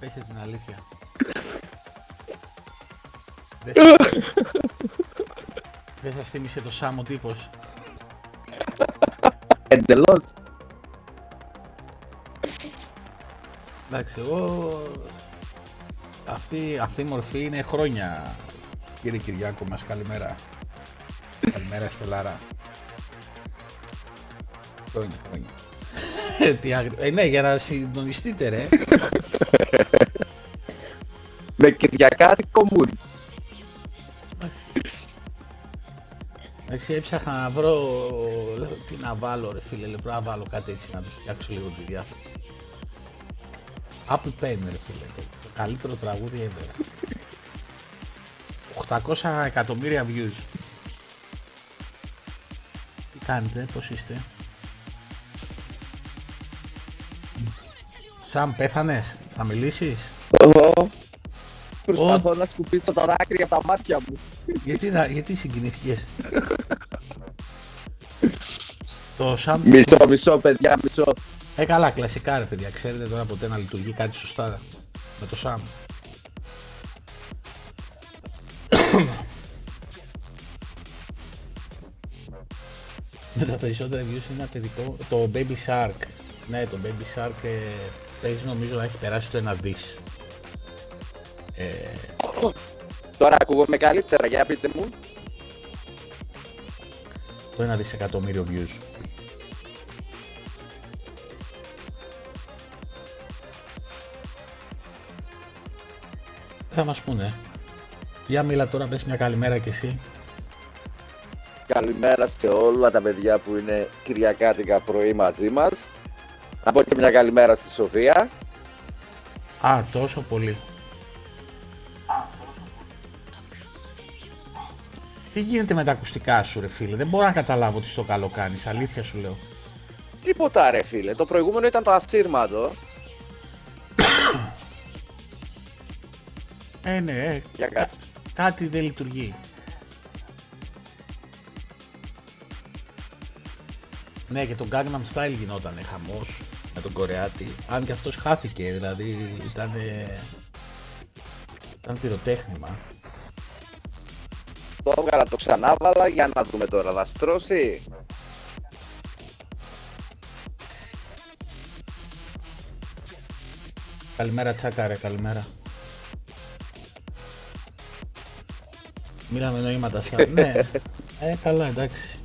Πέσε την αλήθεια. Δεν σας- Δεν σας θύμισε το Σάμ ο τύπος. Εντελώς. Εντάξει, εγώ... Αυτή, αυτή η μορφή είναι χρόνια, κύριε Κυριάκο μας. Καλημέρα. Καλημέρα, Στελάρα. Χρόνια, χρόνια. Ε, Τι άγριο. Ε, ναι, για να συντονιστείτε, ρε. Με κυριακάτικο mood. Εντάξει, έψαχνα να βρω. Λέω, τι να βάλω, ρε φίλε. Λέω, πρέπει να βάλω κάτι έτσι να του φτιάξω λίγο τη διάθεση. Apple Pen, ρε φίλε. Το, το καλύτερο τραγούδι ever. 800 εκατομμύρια views. Τι κάνετε, πώς είστε; Σαμ, πέθανες, θα μιλήσεις; Εγώ Προσπαθώ να σκουπίσω τα δάκρυα από τα μάτια μου. γιατί, θα- γιατί συγκινήθηκες; το Σαμ Μισό, μισό, παιδιά, μισό. Ε, καλά, κλασικά ρε παιδιά. Ξέρετε τώρα ποτέ να λειτουργεί κάτι σωστά με το Sam. με τα περισσότερα views είναι ένα παιδικό. Το Baby Shark. Ναι, το Baby Shark ε, παίζει νομίζω να έχει περάσει το ένα δις. Ε, Τώρα ακούγομαι καλύτερα, για πείτε μου. το ένα δισεκατομμύριο views. Θα μας πούνε. Για μίλα τώρα, πες μια καλημέρα κι εσύ. Καλημέρα σε όλα τα παιδιά που είναι κυριακάτικα πρωί μαζί μας. Να πω και μια καλημέρα στη Σοφία. Α, τόσο πολύ. Τι γίνεται με τα ακουστικά σου ρε φίλε, δεν μπορώ να καταλάβω τι στο καλό κάνεις, αλήθεια σου λέω. Τίποτα ρε φίλε, το προηγούμενο ήταν το ασύρματο. Ε, ναι, ε, Για κάτσε. κάτι δεν λειτουργεί. Ναι, και το Gangnam Style γινότανε χαμός με τον Κορεάτη. Αν και αυτός χάθηκε, δηλαδή ήταν. ήταν πυροτέχνημα. Το έβγαλα, το ξανάβαλα για να δούμε τώρα. Θα στρώσει. Καλημέρα Τσάκα ρε, καλημέρα. Μίλαμε νοήματα σαν... ναι. Ε, καλά, εντάξει.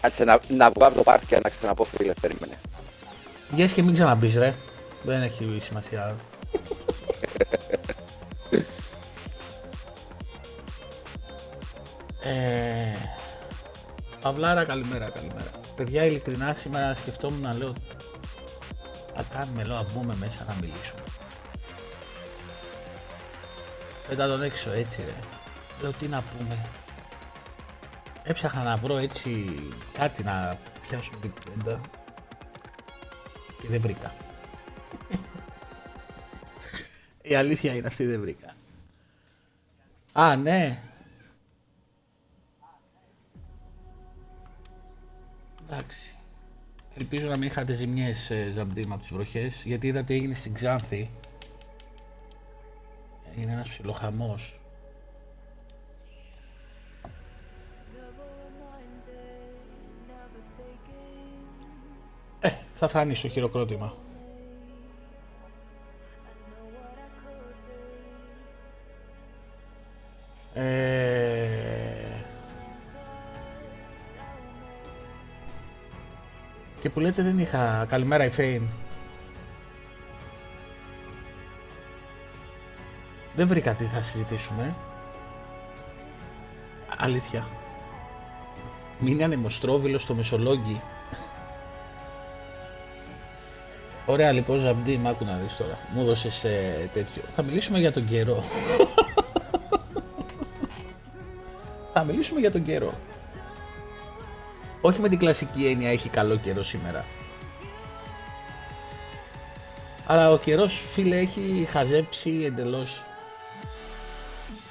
Κάτσε να, να βγω από το πάρτι και να ξαναπώ φίλε, περίμενε. Βγες και μην ξαναμπείς ρε. Δεν έχει σημασία. ε, Παυλάρα, καλημέρα, καλημέρα. Παιδιά, ειλικρινά σήμερα σκεφτόμουν να λέω θα κάνουμε, λέω, να μπούμε μέσα να μιλήσουμε. Πέτα τον έξω, έτσι ρε. Λέω, τι να πούμε. Έψαχνα να βρω έτσι κάτι να πιάσω την κουβέντα και δεν βρήκα. Η αλήθεια είναι αυτή, δεν βρήκα. Α, ναι. Εντάξει. Ελπίζω να μην είχατε ζημιές ε, ζαμπτήμα από τις βροχές, γιατί είδα τι έγινε στην Ξάνθη. Είναι ένας ψιλοχαμός. Θα φάνει στο χειροκρότημα. Ε... Και που λέτε δεν είχα... Καλημέρα η Φέιν. Δεν βρήκα τι θα συζητήσουμε. Αλήθεια. Μείνει ανεμοστρόβιλος στο Μεσολόγγι. Ωραία λοιπόν Ζαμπντή, μ' άκου να δεις τώρα. Μου έδωσες ε, τέτοιο. Θα μιλήσουμε για τον καιρό. Θα μιλήσουμε για τον καιρό. Όχι με την κλασική έννοια έχει καλό καιρό σήμερα. Αλλά ο καιρός φίλε έχει χαζέψει εντελώς.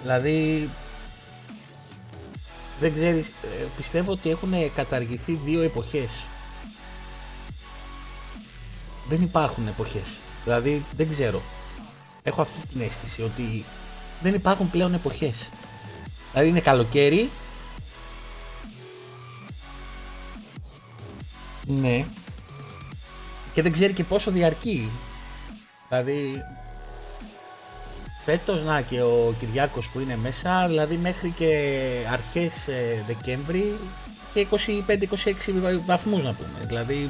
Δηλαδή δεν ξέρεις, ε, πιστεύω ότι έχουν καταργηθεί δύο εποχές. Δεν υπάρχουν εποχές. Δηλαδή δεν ξέρω. Έχω αυτή την αίσθηση ότι δεν υπάρχουν πλέον εποχές. Δηλαδή είναι καλοκαίρι. Ναι. Και δεν ξέρει και πόσο διαρκεί. Δηλαδή φέτος να και ο Κυριάκος που είναι μέσα, δηλαδή μέχρι και αρχές ε, Δεκέμβρη και 25-26 βαθμούς να πούμε. Δηλαδή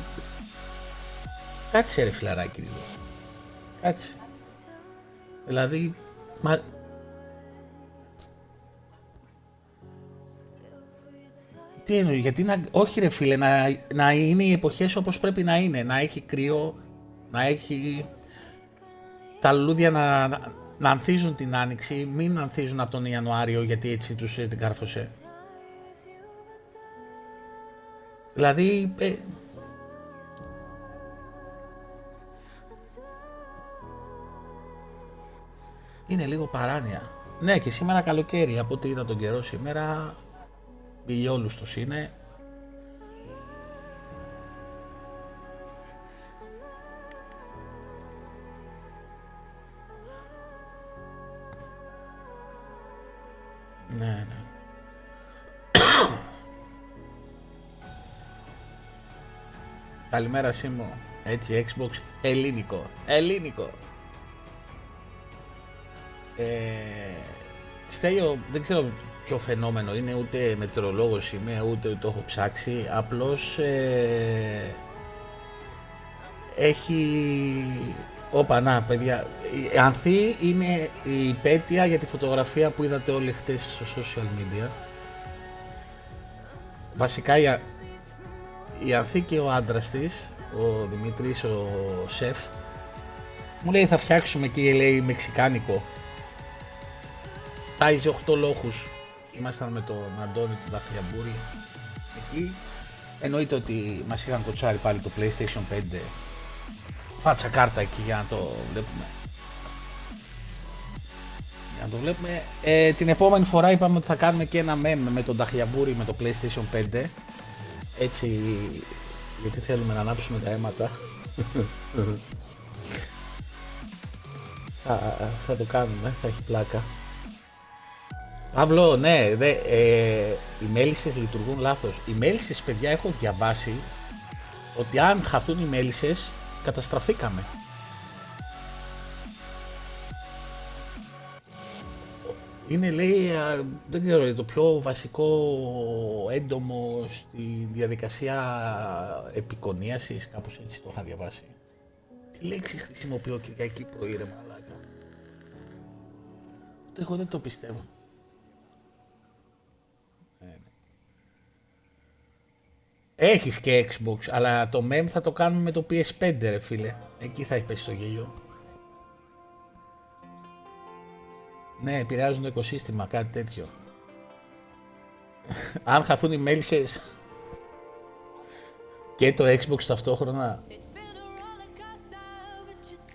κάτσε ρε φιλαράκι λίγο. Κάτσε. Δηλαδή μα... Τι εννοεί, γιατί να, όχι ρε φίλε, να, να είναι οι εποχές όπως πρέπει να είναι, να έχει κρύο, να έχει τα λουλούδια να, να, να ανθίζουν την άνοιξη, μην ανθίζουν από τον Ιανουάριο γιατί έτσι τους ε, την κάρφωσε. Δηλαδή, ε, είναι λίγο παράνοια. Ναι, και σήμερα καλοκαίρι, από ό,τι είδα τον καιρό σήμερα, ηλιόλουστος είναι. Ναι, ναι. Καλημέρα Σίμω. Έτσι, Xbox ελληνικό. Ελληνικό. Ε, Στέλιο, δεν ξέρω ποιο φαινόμενο είναι, ούτε μετεωρολόγος είμαι, ούτε το έχω ψάξει. Απλώς ε, έχει... Όπα, να, παιδιά. Η Ανθή είναι η πέτεια για τη φωτογραφία που είδατε όλοι χτες στο social media. Βασικά η, Α- η Ανθή και ο άντρας της, ο Δημήτρης, ο σεφ, μου λέει θα φτιάξουμε εκεί, λέει, μεξικάνικο. Τάιζε 8 λόχους. Ήμασταν με τον Αντώνη του Δαχτυλιαμπούρη εκεί. Εννοείται ότι μας είχαν κοτσάρει πάλι το PlayStation 5 φάτσα κάρτα εκεί για να το βλέπουμε. Για να το βλέπουμε. Ε, την επόμενη φορά είπαμε ότι θα κάνουμε και ένα meme με τον Ταχιαμπούρη με το PlayStation 5. Έτσι, γιατί θέλουμε να ανάψουμε τα αίματα. θα, θα το κάνουμε, θα έχει πλάκα. Παύλο, ναι, δε, ε, οι μέλισσες λειτουργούν λάθος. Οι μέλισσες, παιδιά, έχω διαβάσει ότι αν χαθούν οι μέλισσες, καταστραφήκαμε. Είναι, λέει, α, δεν ξέρω, το πιο βασικό έντομο στη διαδικασία επικονίασης, κάπως έτσι το είχα διαβάσει. Τι λέξεις χρησιμοποιώ Κυριακή πρωί, ρε μαλάκα. Ούτε εγώ δεν το πιστεύω. Έχεις και Xbox, αλλά το mem θα το κάνουμε με το PS5 ρε φίλε. Εκεί θα έχει πέσει το γέλιο. Ναι, επηρεάζουν το οικοσύστημα, κάτι τέτοιο. Αν χαθούν οι μέλισσες και το Xbox ταυτόχρονα.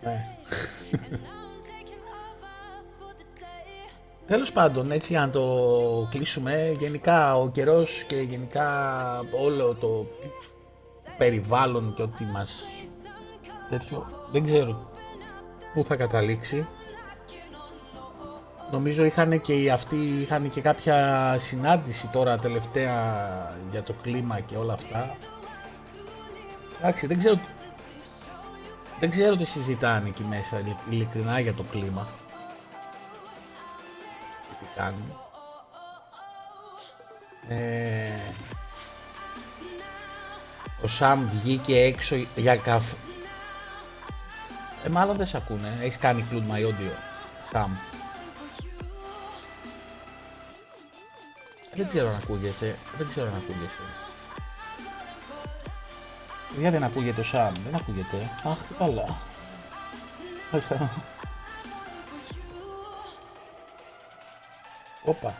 Ναι. Τέλος πάντων, έτσι για να το κλείσουμε, γενικά ο καιρός και γενικά όλο το περιβάλλον και ό,τι μας τέτοιο, δεν ξέρω πού θα καταλήξει. Νομίζω είχαν και οι αυτοί, είχαν και κάποια συνάντηση τώρα τελευταία για το κλίμα και όλα αυτά. Εντάξει, δεν ξέρω, δεν ξέρω τι συζητάνε εκεί μέσα ειλικρινά για το κλίμα τι κάνουν. Ε, ο Σαμ βγήκε έξω για καφέ. Ε, μάλλον δεν σε ακούνε. Έχεις κάνει include my audio. Σαμ. Δεν ξέρω αν ακούγεσαι. Δεν ξέρω αν ακούγεσαι. Παιδιά δεν ακούγεται ο Σαμ. Δεν ακούγεται. Αχ, τι καλά. Όπα.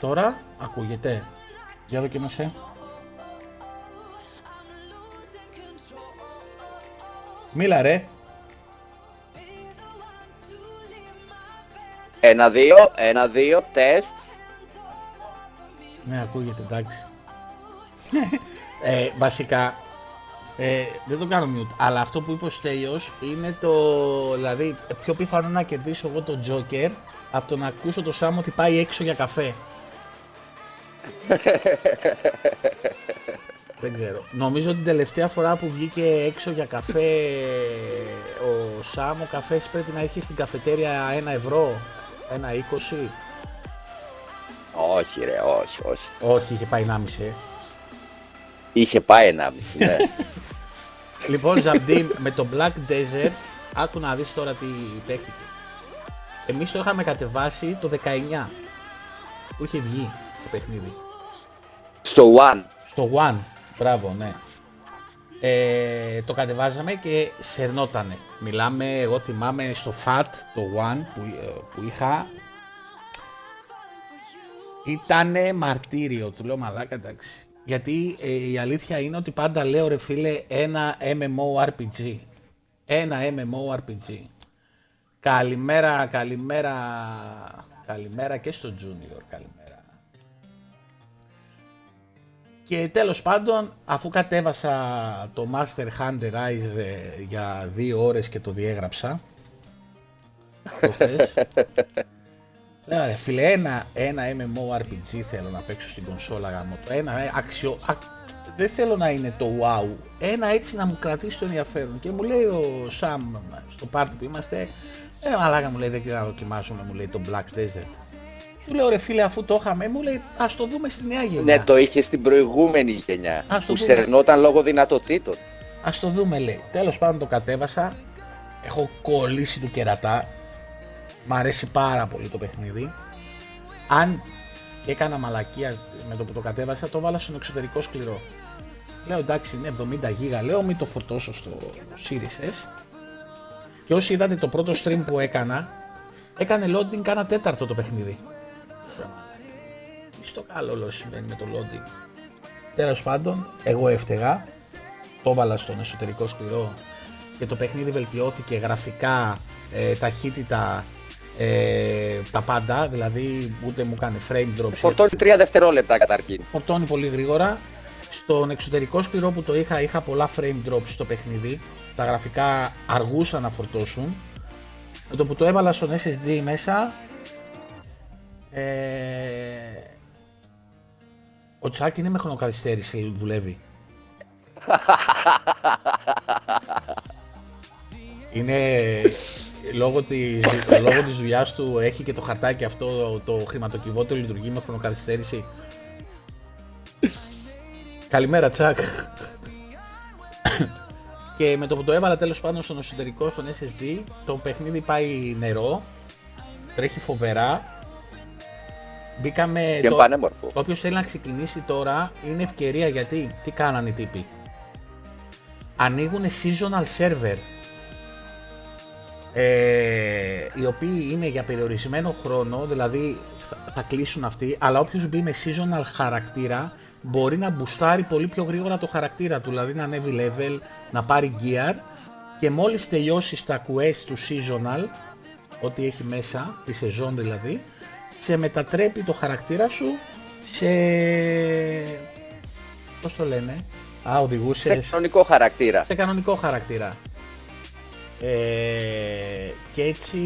Τώρα ακούγεται. Για δοκίμασέ. Μίλα ρε. Ένα-δύο, ένα-δύο, τεστ. Ναι, ακούγεται, εντάξει. ε, βασικά, ε, δεν το κάνω mute, αλλά αυτό που είπε ο Στέλιος είναι το, δηλαδή, πιο πιθανό να κερδίσω εγώ τον Joker από το να ακούσω το Σάμ ότι πάει έξω για καφέ. δεν ξέρω. Νομίζω ότι την τελευταία φορά που βγήκε έξω για καφέ ο Σάμ, ο καφές πρέπει να είχε στην καφετέρια ένα ευρώ, ένα είκοσι; Όχι ρε, όχι, όχι. Όχι, είχε πάει 1,5. ε. Είχε πάει ενάμιση, ναι. Λοιπόν, Ζαμπτίν, με το Black Desert, άκου να δεις τώρα τι παίχτηκε. Εμείς το είχαμε κατεβάσει το 19, που είχε βγει το παιχνίδι. Στο One. Στο One, μπράβο, ναι. Ε, το κατεβάζαμε και σερνότανε. Μιλάμε, εγώ θυμάμαι στο FAT, το One που, ε, που είχα, Ήτανε μαρτύριο, του λέω μαλάκα εντάξει. Γιατί ε, η αλήθεια είναι ότι πάντα λέω ρε φίλε ένα MMORPG. Ένα MMORPG. Καλημέρα, καλημέρα, καλημέρα και στο Junior, καλημέρα. Και τέλος πάντων, αφού κατέβασα το Master Hunter Rise ε, για δύο ώρες και το διέγραψα, προχθές, Λέω ρε φίλε, ένα, ένα MMORPG θέλω να παίξω στην κονσόλα γάμο το. Ένα ε, αξιο... α, δεν θέλω να είναι το wow. Ένα έτσι να μου κρατήσει το ενδιαφέρον. Και μου λέει ο Σαμ στο πάρτι που είμαστε, ε μαλάκα μου λέει δεν ξέρω να δοκιμάσουμε, μου λέει το Black Desert. Του λέω ρε φίλε αφού το είχαμε, μου λέει ας το δούμε στη νέα γενιά. Ναι, το είχε στην προηγούμενη γενιά. Ας το Που δούμε. σερνόταν λόγω δυνατοτήτων. Ας το δούμε λέει. Τέλος πάντων το κατέβασα. Έχω κολλήσει του κερατά. Μ' αρέσει πάρα πολύ το παιχνίδι. Αν έκανα μαλακία με το που το κατέβασα, το βάλα στον εξωτερικό σκληρό. Λέω εντάξει είναι 70 γίγα, λέω μην το φορτώσω στο Series S. Και όσοι είδατε το πρώτο stream που έκανα, έκανε loading κάνα τέταρτο το παιχνίδι. Τι στο καλό όλο συμβαίνει με το loading. Τέλος πάντων, εγώ έφταιγα, το έβαλα στον εσωτερικό σκληρό και το παιχνίδι βελτιώθηκε γραφικά, ε, ταχύτητα, ε, τα πάντα, δηλαδή ούτε μου κάνει frame drops. Φορτώνεις τρία δευτερόλεπτα καταρχήν. Φορτώνει πολύ γρήγορα. Στον εξωτερικό σκληρό που το είχα, είχα πολλά frame drops στο παιχνίδι. Τα γραφικά αργούσαν να φορτώσουν. Με το που το έβαλα στον SSD μέσα, ε, ο Τσάκ είναι με χρονοκαθυστέρηση, δουλεύει. είναι λόγω της, λόγω της δουλειάς του έχει και το χαρτάκι αυτό το χρηματοκιβώτιο λειτουργεί με χρονοκαθυστέρηση. Καλημέρα Τσάκ. και με το που το έβαλα τέλος πάντων στον εσωτερικό, στον SSD, το παιχνίδι πάει νερό, τρέχει φοβερά. Μπήκαμε... Και το- πανέμορφο. Όποιος θέλει να ξεκινήσει τώρα είναι ευκαιρία γιατί τι κάνανε οι τύποι; Ανοίγουν seasonal server ε, οι οποίοι είναι για περιορισμένο χρόνο, δηλαδή θα, θα κλείσουν αυτοί, αλλά όποιος μπει με seasonal χαρακτήρα μπορεί να μπουστάρει πολύ πιο γρήγορα το χαρακτήρα του, δηλαδή να ανέβει level, να πάρει gear και μόλις τελειώσει τα quest του seasonal, ό,τι έχει μέσα, τη σεζόν δηλαδή, σε μετατρέπει το χαρακτήρα σου σε... πώς το λένε, α, οδηγούσες Σε κανονικό χαρακτήρα. σε κανονικό χαρακτήρα. Ε, και έτσι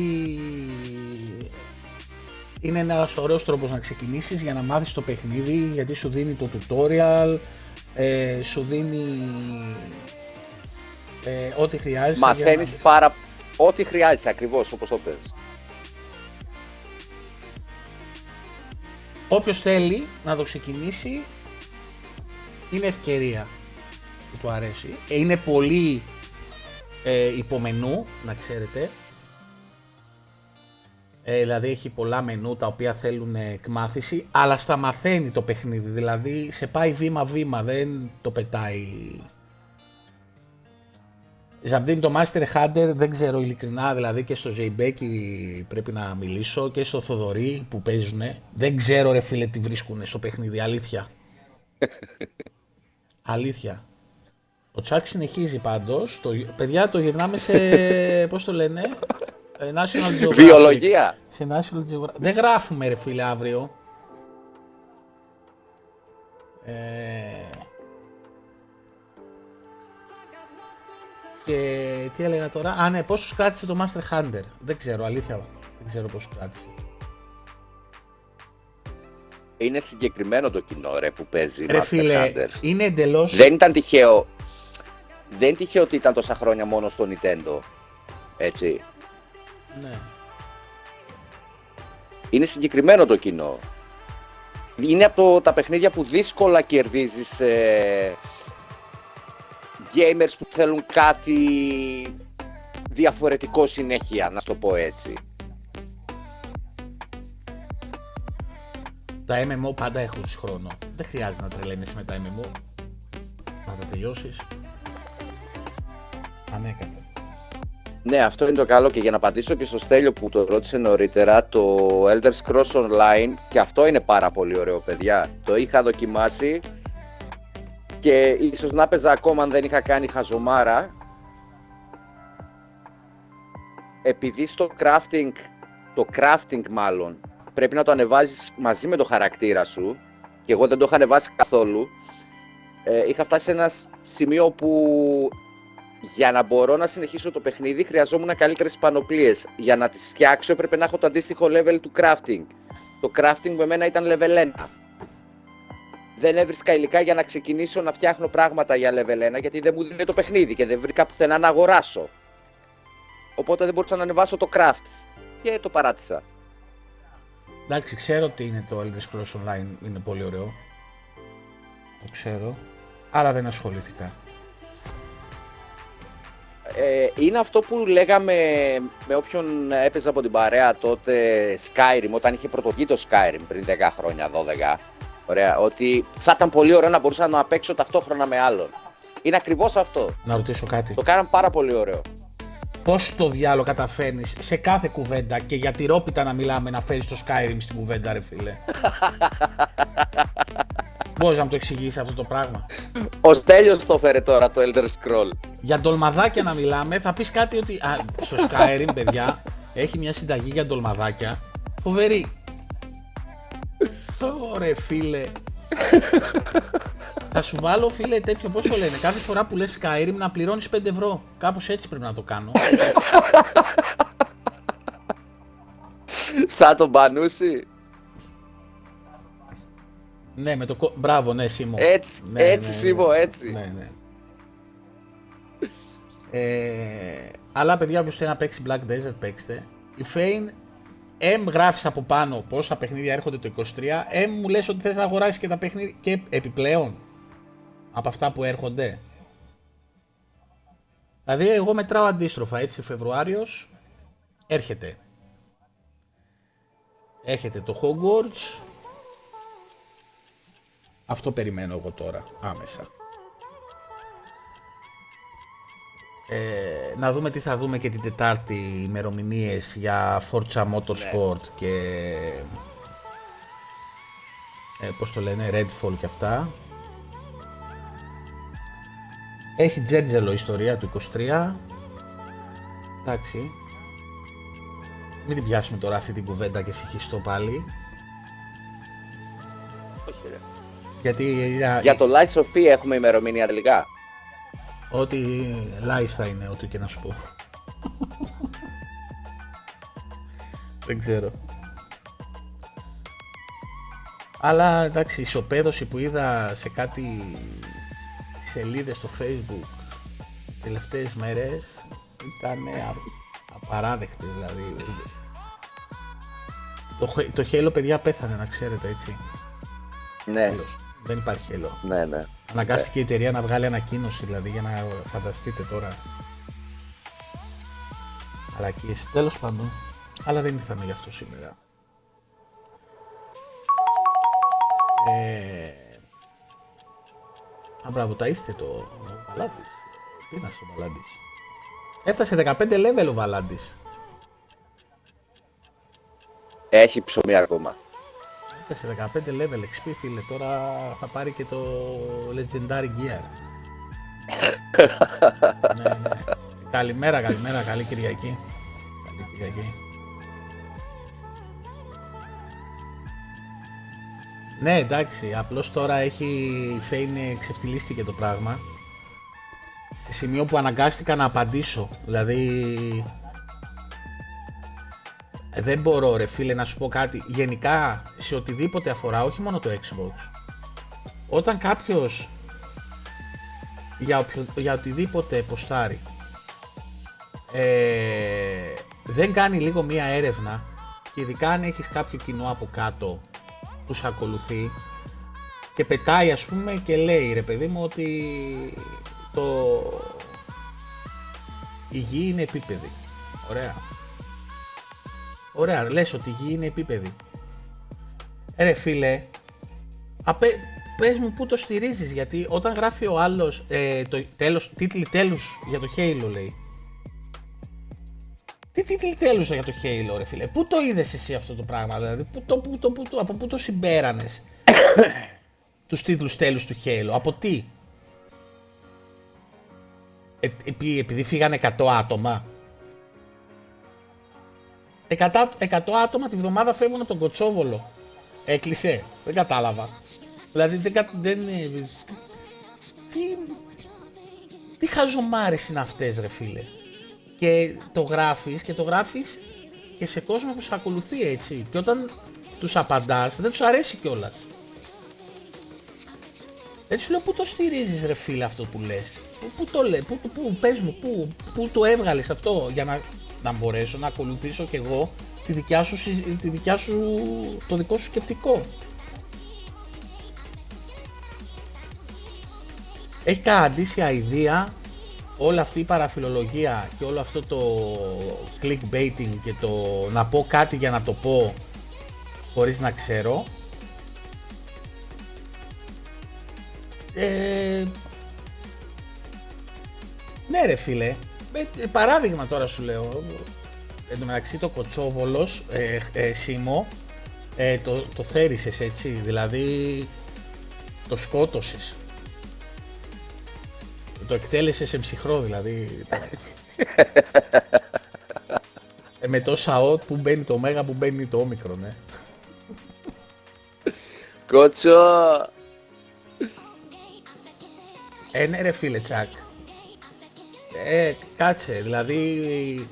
είναι ένας ωραίος τρόπος να ξεκινήσεις για να μάθεις το παιχνίδι γιατί σου δίνει το tutorial, ε, σου δίνει ε, ό,τι χρειάζεσαι. για Μαθαίνεις να- πάρα. Ό,τι χρειάζεσαι ακριβώς όπως το πες. Όποιος θέλει να το ξεκινήσει είναι ευκαιρία που του αρέσει. Ε, Είναι πολύ ε, υπομενού, να ξέρετε. Ε, δηλαδή έχει πολλά μενού τα οποία θέλουν εκμάθηση, αλλά στα μαθαίνει το παιχνίδι. Δηλαδή σε πάει βήμα-βήμα, δεν το πετάει. Ζαμπτίν το Master Hunter δεν ξέρω ειλικρινά, δηλαδή και στο Ζεϊμπέκι πρέπει να μιλήσω και στο Θοδωρή που παίζουνε. Δεν ξέρω ρε φίλε τι βρίσκουνε στο παιχνίδι, αλήθεια. αλήθεια. Ο Τσάκ συνεχίζει πάντως. Το, παιδιά το γυρνάμε σε, πώς το λένε, ε, National Geographic. Βιολογία. Σε National Geographic. Δεν γράφουμε ρε φίλε αύριο. Ε... Και τι έλεγα τώρα; Α, ναι, πόσο κράτησε το Master Hunter. Δεν ξέρω, αλήθεια. Δεν ξέρω πόσο κράτησε. Είναι συγκεκριμένο το κοινό ρε που παίζει Ρε Master φίλε, Hunter. είναι εντελώ. Δεν ήταν τυχαίο. Δεν είναι τυχαίο ότι ήταν τόσα χρόνια μόνο στο Nintendo. Έτσι. Ναι. Είναι συγκεκριμένο το κοινό. Είναι από το, τα παιχνίδια που δύσκολα κερδίζεις ε, gamers που θέλουν κάτι διαφορετικό συνέχεια, να στο πω έτσι. Τα MMO πάντα έχουν χρόνο. Δεν χρειάζεται να τρελαίνεσαι με τα MMO. Να τα τελειώσεις. Ανέκαθεν. Ναι, αυτό είναι το καλό και για να απαντήσω και στο Στέλιο που το ρώτησε νωρίτερα, το Elder Scrolls Online και αυτό είναι πάρα πολύ ωραίο παιδιά. Το είχα δοκιμάσει και ίσως να παίζα ακόμα αν δεν είχα κάνει χαζομάρα επειδή στο crafting, το crafting μάλλον, πρέπει να το ανεβάζεις μαζί με το χαρακτήρα σου και εγώ δεν το είχα ανεβάσει καθόλου ε, είχα φτάσει σε ένα σημείο που για να μπορώ να συνεχίσω το παιχνίδι χρειαζόμουν καλύτερες πανοπλίες. Για να τις φτιάξω έπρεπε να έχω το αντίστοιχο level του crafting. Το crafting με μένα ήταν level 1. Δεν έβρισκα υλικά για να ξεκινήσω να φτιάχνω πράγματα για level 1 γιατί δεν μου δίνει το παιχνίδι και δεν βρήκα πουθενά να αγοράσω. Οπότε δεν μπορούσα να ανεβάσω το craft και το παράτησα. Εντάξει, ξέρω ότι είναι το Elder Scrolls Online, είναι πολύ ωραίο. Το ξέρω. Αλλά δεν ασχολήθηκα. Ε, είναι αυτό που λέγαμε με όποιον έπαιζε από την παρέα τότε Skyrim, όταν είχε πρωτοβγεί το Skyrim πριν 10 χρόνια, 12. Ωραία, ότι θα ήταν πολύ ωραίο να μπορούσα να παίξω ταυτόχρονα με άλλον. Είναι ακριβώς αυτό. Να ρωτήσω κάτι. Το κάναν πάρα πολύ ωραίο. Πώς το διάλογο καταφέρνεις σε κάθε κουβέντα και για τη ρόπιτα να μιλάμε να φέρεις το Skyrim στην κουβέντα, ρε φίλε; Μπορείς να μου το εξηγήσεις αυτό το πράγμα; Ο Στέλιος το φέρε τώρα το Elder Scroll. Για ντολμαδάκια να μιλάμε, θα πεις κάτι ότι. Α, στο Skyrim, παιδιά, έχει μια συνταγή για ντολμαδάκια. Φοβερή. Ωραία, φίλε. θα σου βάλω, φίλε, τέτοιο πώς το λένε. Κάθε φορά που λες Skyrim να πληρώνεις 5 ευρώ. Κάπως έτσι πρέπει να το κάνω. Σαν τον Πανούση. ναι, με το. κο- Μπράβο, ναι, Σίμω. Έτσι, Ναι, έτσι ναι, Σίμω, ναι. έτσι. Ναι, ναι. Ε, αλλά παιδιά, όποιος θέλει να παίξει Black Desert, παίξτε. Η Fane, M γράφεις από πάνω πόσα παιχνίδια έρχονται το 23, M μου λες ότι θες να αγοράσεις και τα παιχνίδια και επιπλέον από αυτά που έρχονται. Δηλαδή εγώ μετράω αντίστροφα, έτσι Φεβρουάριος έρχεται. Έρχεται το Hogwarts. Αυτό περιμένω εγώ τώρα, άμεσα. Ε, να δούμε τι θα δούμε και την Τετάρτη ημερομηνίες για Forza Motorsport και ε, πώς το λένε, Redfall και αυτά. Έχει τζέρτζελο ιστορία του 23. Εντάξει. Μην την πιάσουμε τώρα αυτή την κουβέντα και συγχυστώ πάλι. Όχι, ρε. Γιατί για, Για το Lights of P έχουμε ημερομηνία τελικά. Ό,τι live θα είναι, ό,τι και να σου πω. Δεν ξέρω. Αλλά εντάξει, η ισοπαίδωση που είδα σε κάτι σελίδες στο facebook τελευταίες μέρες ήταν απαράδεκτη δηλαδή. Το, χε- το Halo παιδιά πέθανε να ξέρετε έτσι. Ναι, Τέλος. Δεν υπάρχει Halo. ναι, ναι. Αναγκάστηκε η εταιρεία να βγάλει ανακοίνωση δηλαδή για να φανταστείτε τώρα. Αλακίες. Τέλος πάντων. Αλλά δεν ήρθαμε γι' αυτό σήμερα. Ε... Α, μπράβο, τα είστε το ο Βαλάντης. Τι είναι ο Βαλάντης; Έφτασε 15 level ο Βαλάντης. Έχει ψωμί ακόμα. Έφτασε 15 level XP φίλε. Τώρα θα πάρει και το Legendary Gear. ναι, ναι. Καλημέρα, καλημέρα, καλή Κυριακή. Καλή Κυριακή. Ναι, εντάξει, απλώς τώρα έχει φαίνει, ξεφτυλίστηκε το πράγμα. Σε σημείο που αναγκάστηκα να απαντήσω. Δηλαδή, ε, δεν μπορώ ρε φίλε να σου πω κάτι. Γενικά, σε οτιδήποτε αφορά, όχι μόνο το Xbox. Όταν κάποιος για, οποιο, για οτιδήποτε ποστάρει ε, δεν κάνει λίγο μία έρευνα και ειδικά αν έχεις κάποιο κοινό από κάτω που σε ακολουθεί και πετάει ας πούμε και λέει ρε παιδί μου ότι το η γη είναι επίπεδη. Ωραία. Ωραία, λες ότι η γη είναι επίπεδη. Ε, ρε φίλε, απέ, πες μου πού το στηρίζεις, γιατί όταν γράφει ο άλλος ε, το τέλος, τίτλοι τέλους για το Halo λέει. Τι τίτλοι τέλους για το Halo ρε φίλε, πού το είδες εσύ αυτό το πράγμα, δηλαδή, πού το, πού το, πού το, από πού το συμπέρανες τους τίτλους τέλους του Halo, από τι; Ε, επει- επειδή φύγανε 100 άτομα. 100, 100 άτομα τη βδομάδα φεύγουν από τον Κοτσόβολο. Έκλεισε. Δεν κατάλαβα. Δηλαδή δεν, κα- δεν είναι... Τι, τι χαζομάρες είναι αυτές ρε φίλε. Και το γράφεις και το γράφεις και σε κόσμο που σε ακολουθεί έτσι. Και όταν τους απαντάς δεν τους αρέσει κιόλας. Έτσι σου λέω πού το στηρίζεις ρε φίλε αυτό που λες; Πού, πού το λες, πού, πού, πού, πες μου, πού, πού το έβγαλες αυτό για να, να μπορέσω να ακολουθήσω κι εγώ τη δικιά σου, συζ- τη δικιά σου, το δικό σου σκεπτικό. Έχει κανένα αντίστοιχα ιδέα όλη αυτή η παραφιλολογία και όλο αυτό το clickbaiting και το να πω κάτι για να το πω χωρίς να ξέρω Ε, ναι ρε φίλε, Ε, παράδειγμα τώρα σου λέω, εν τω μεταξύ το Κοτσόβολος, ε, ε, Σίμω, ε, το, το θέρισες έτσι, δηλαδή το σκότωσες. Το εκτέλεσες σε ψυχρό δηλαδή. ε, με τόσα οτ που μπαίνει το μέγα που μπαίνει το όμικρο, ναι. Κότσο! Ε, ναι ρε φίλε Τσακ. Ε, κάτσε, δηλαδή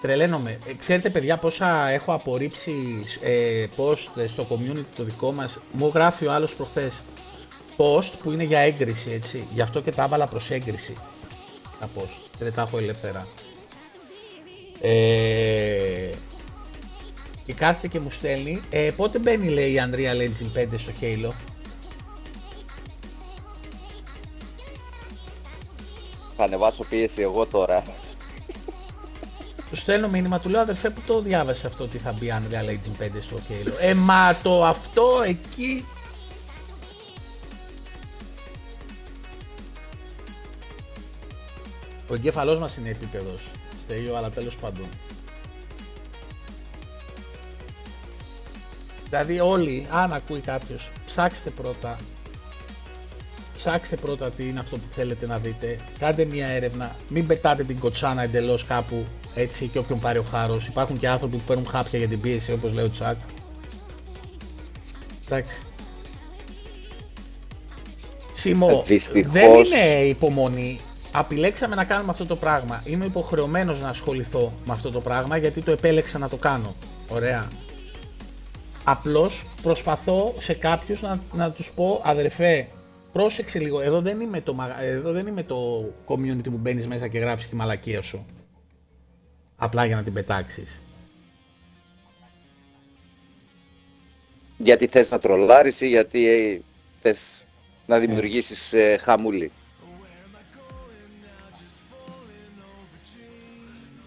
τρελαίνομαι. Ε, ξέρετε παιδιά πόσα έχω απορρίψει ε, post στο community το δικό μας. Μου γράφει ο άλλος προχθές post που είναι για έγκριση έτσι. Γι' αυτό και τα έβαλα προς έγκριση τα post και δεν τα έχω ελεύθερα. Ε, και κάθεται και μου στέλνει ε, πότε μπαίνει λέει η Unreal Engine 5 στο Halo; Θα ανεβάσω πίεση εγώ τώρα. Του στέλνω μήνυμα, του λέω αδερφέ που το διάβασε αυτό ότι θα μπει Unreal Engine 5 στο Halo; Ε, μα το αυτό εκεί... Ο εγκέφαλός μας είναι επίπεδος, στέλιο, αλλά τέλος πάντων. Δηλαδή όλοι, αν ακούει κάποιος, ψάξτε πρώτα ψάξτε πρώτα τι είναι αυτό που θέλετε να δείτε. Κάντε μια έρευνα. Μην πετάτε την κοτσάνα εντελώς κάπου έτσι και όποιον πάρει ο χάρος. Υπάρχουν και άνθρωποι που παίρνουν χάπια για την πίεση, όπως λέει ο Τσακ. Εντάξει. Σίμω, Δυστυχώς. δεν είναι υπομονή. Απιλέξαμε να κάνουμε αυτό το πράγμα. Είμαι υποχρεωμένος να ασχοληθώ με αυτό το πράγμα γιατί το επέλεξα να το κάνω. Ωραία. Απλώς προσπαθώ σε κάποιους να, να τους πω αδερφέ πρόσεξε λίγο, εδώ δεν, είμαι το, μαγα- εδώ δεν είμαι το community που μπαίνεις μέσα και γράφεις τη μαλακία σου. Απλά για να την πετάξεις. Γιατί θες να τρολάρεις ή γιατί ε, θες να δημιουργήσεις ε, χαμούλη;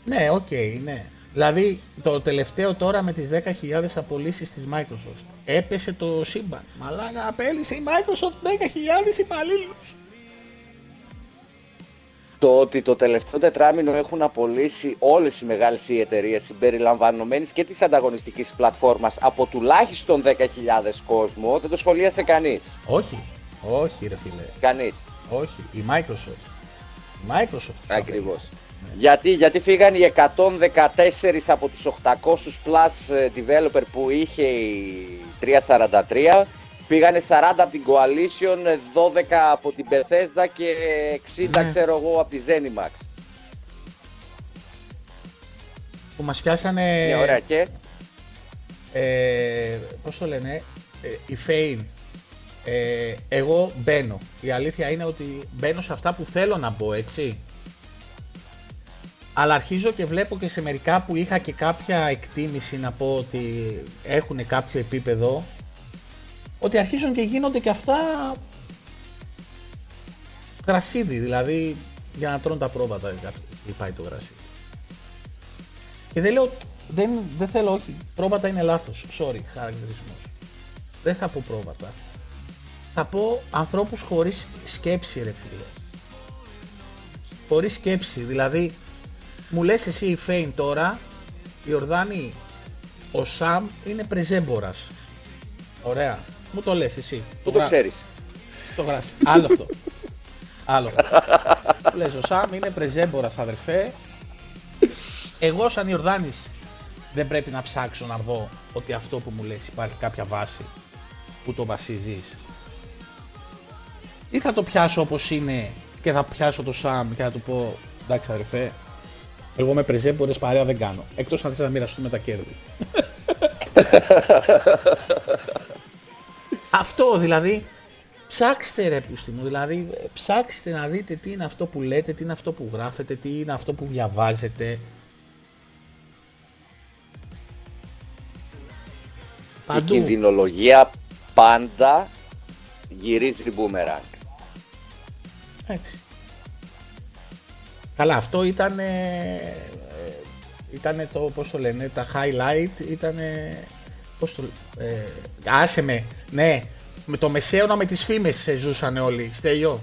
Ναι, οκ, ναι. Δηλαδή το τελευταίο τώρα με τις 10.000 απολύσεις της Microsoft. Έπεσε το σύμπαν. Μαλάκα απέλυσε η Microsoft 10.000 υπαλλήλους. Το ότι το τελευταίο τετράμηνο έχουν απολύσει όλες οι μεγάλες οι εταιρείες συμπεριλαμβανομένης και της ανταγωνιστικής πλατφόρμας από τουλάχιστον 10.000 κόσμο δεν το σχολίασε κανείς. Όχι, όχι ρε φίλε. Κανείς. Όχι, η Microsoft. Microsoft. τους Ακριβώς. αφήνει. Γιατί, γιατί φύγαν οι 114 από τους 800 plus ε, developer που είχε η 343 πήγανε 40 από την Coalition, ε, 12 από την Bethesda και 60 Ναι. ξέρω εγώ από τη Zenimax. Που μας πιάσανε... Ναι, ωραία και; ε, πώς το λένε, ε, η Fane. Ε, εγώ μπαίνω. Η αλήθεια είναι ότι μπαίνω σε αυτά που θέλω να μπω, έτσι. Αλλά αρχίζω και βλέπω και σε μερικά που είχα και κάποια εκτίμηση να πω ότι έχουν κάποιο επίπεδο, ότι αρχίζουν και γίνονται και αυτά γρασίδι, δηλαδή για να τρώνε τα πρόβατα ή πάει το γρασίδι. Και δεν λέω, δεν, δεν θέλω, όχι, πρόβατα είναι λάθος, sorry, χαρακτηρισμός. Δεν θα πω πρόβατα. Θα πω ανθρώπους χωρίς σκέψη ρε φίλε. Χωρίς σκέψη, δηλαδή μου λες εσύ η Φέιν τώρα, η Ορδάνη, ο Σαμ είναι πρεζέμπορας. Ωραία. Μου το λες εσύ. πού το γρα- ξέρεις; το γράφει. Άλλο αυτό. Άλλο αυτό. Του λες ο Σαμ είναι πρεζέμπορας αδερφέ. Εγώ σαν Ιορδάνης δεν πρέπει να ψάξω να δω ότι αυτό που μου λες υπάρχει κάποια βάση που το βασίζεις. Ή θα το πιάσω όπως είναι και θα πιάσω το Σαμ και θα του πω εντάξει αδερφέ, εγώ με πρεζέμπορες παρέα δεν κάνω. Εκτός αν θες να μοιραστούμε τα κέρδη. Αυτό δηλαδή, ψάξτε ρε πούστη μου, δηλαδή ε, ψάξτε να δείτε τι είναι αυτό που λέτε, τι είναι αυτό που γράφετε, τι είναι αυτό που διαβάζετε. Η Παντού. κινδυνολογία πάντα γυρίζει boomerang. Εντάξει. Καλά, αυτό ήταν. Ήταν το, πώς το λένε, τα highlight ήταν. Πώς το ε, Άσε με, ναι, με το μεσαίωνα με τις φήμες ε, ζούσαν όλοι, στέλιο.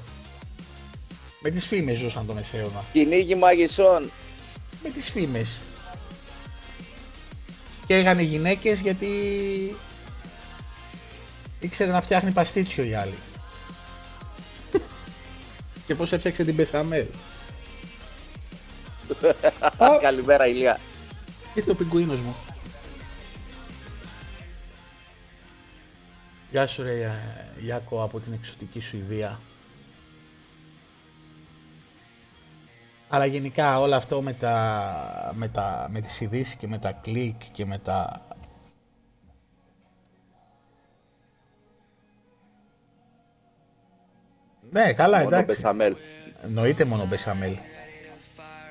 Με τις φήμες ζούσαν το μεσαίωνα. Κυνήγι μαγισσών. Με τις φήμες. Και έγανε γυναίκες γιατί ήξερε να φτιάχνει παστίτσιο η άλλη. και πώς έφτιαξε την Μπεσαμέλ. Καλημέρα Ηλία. Ήρθε ο πιγκουίνος μου. Γεια σου ρε Ια- Ιάκο από την εξωτική Σουηδία. Αλλά γενικά όλο αυτό με, τα, με, τα, με τις ειδήσεις και με τα κλικ και με τα... Ναι, καλά, Μόνο εντάξει. Μπεσαμέλ. Εννοείται μόνο μπεσαμέλ.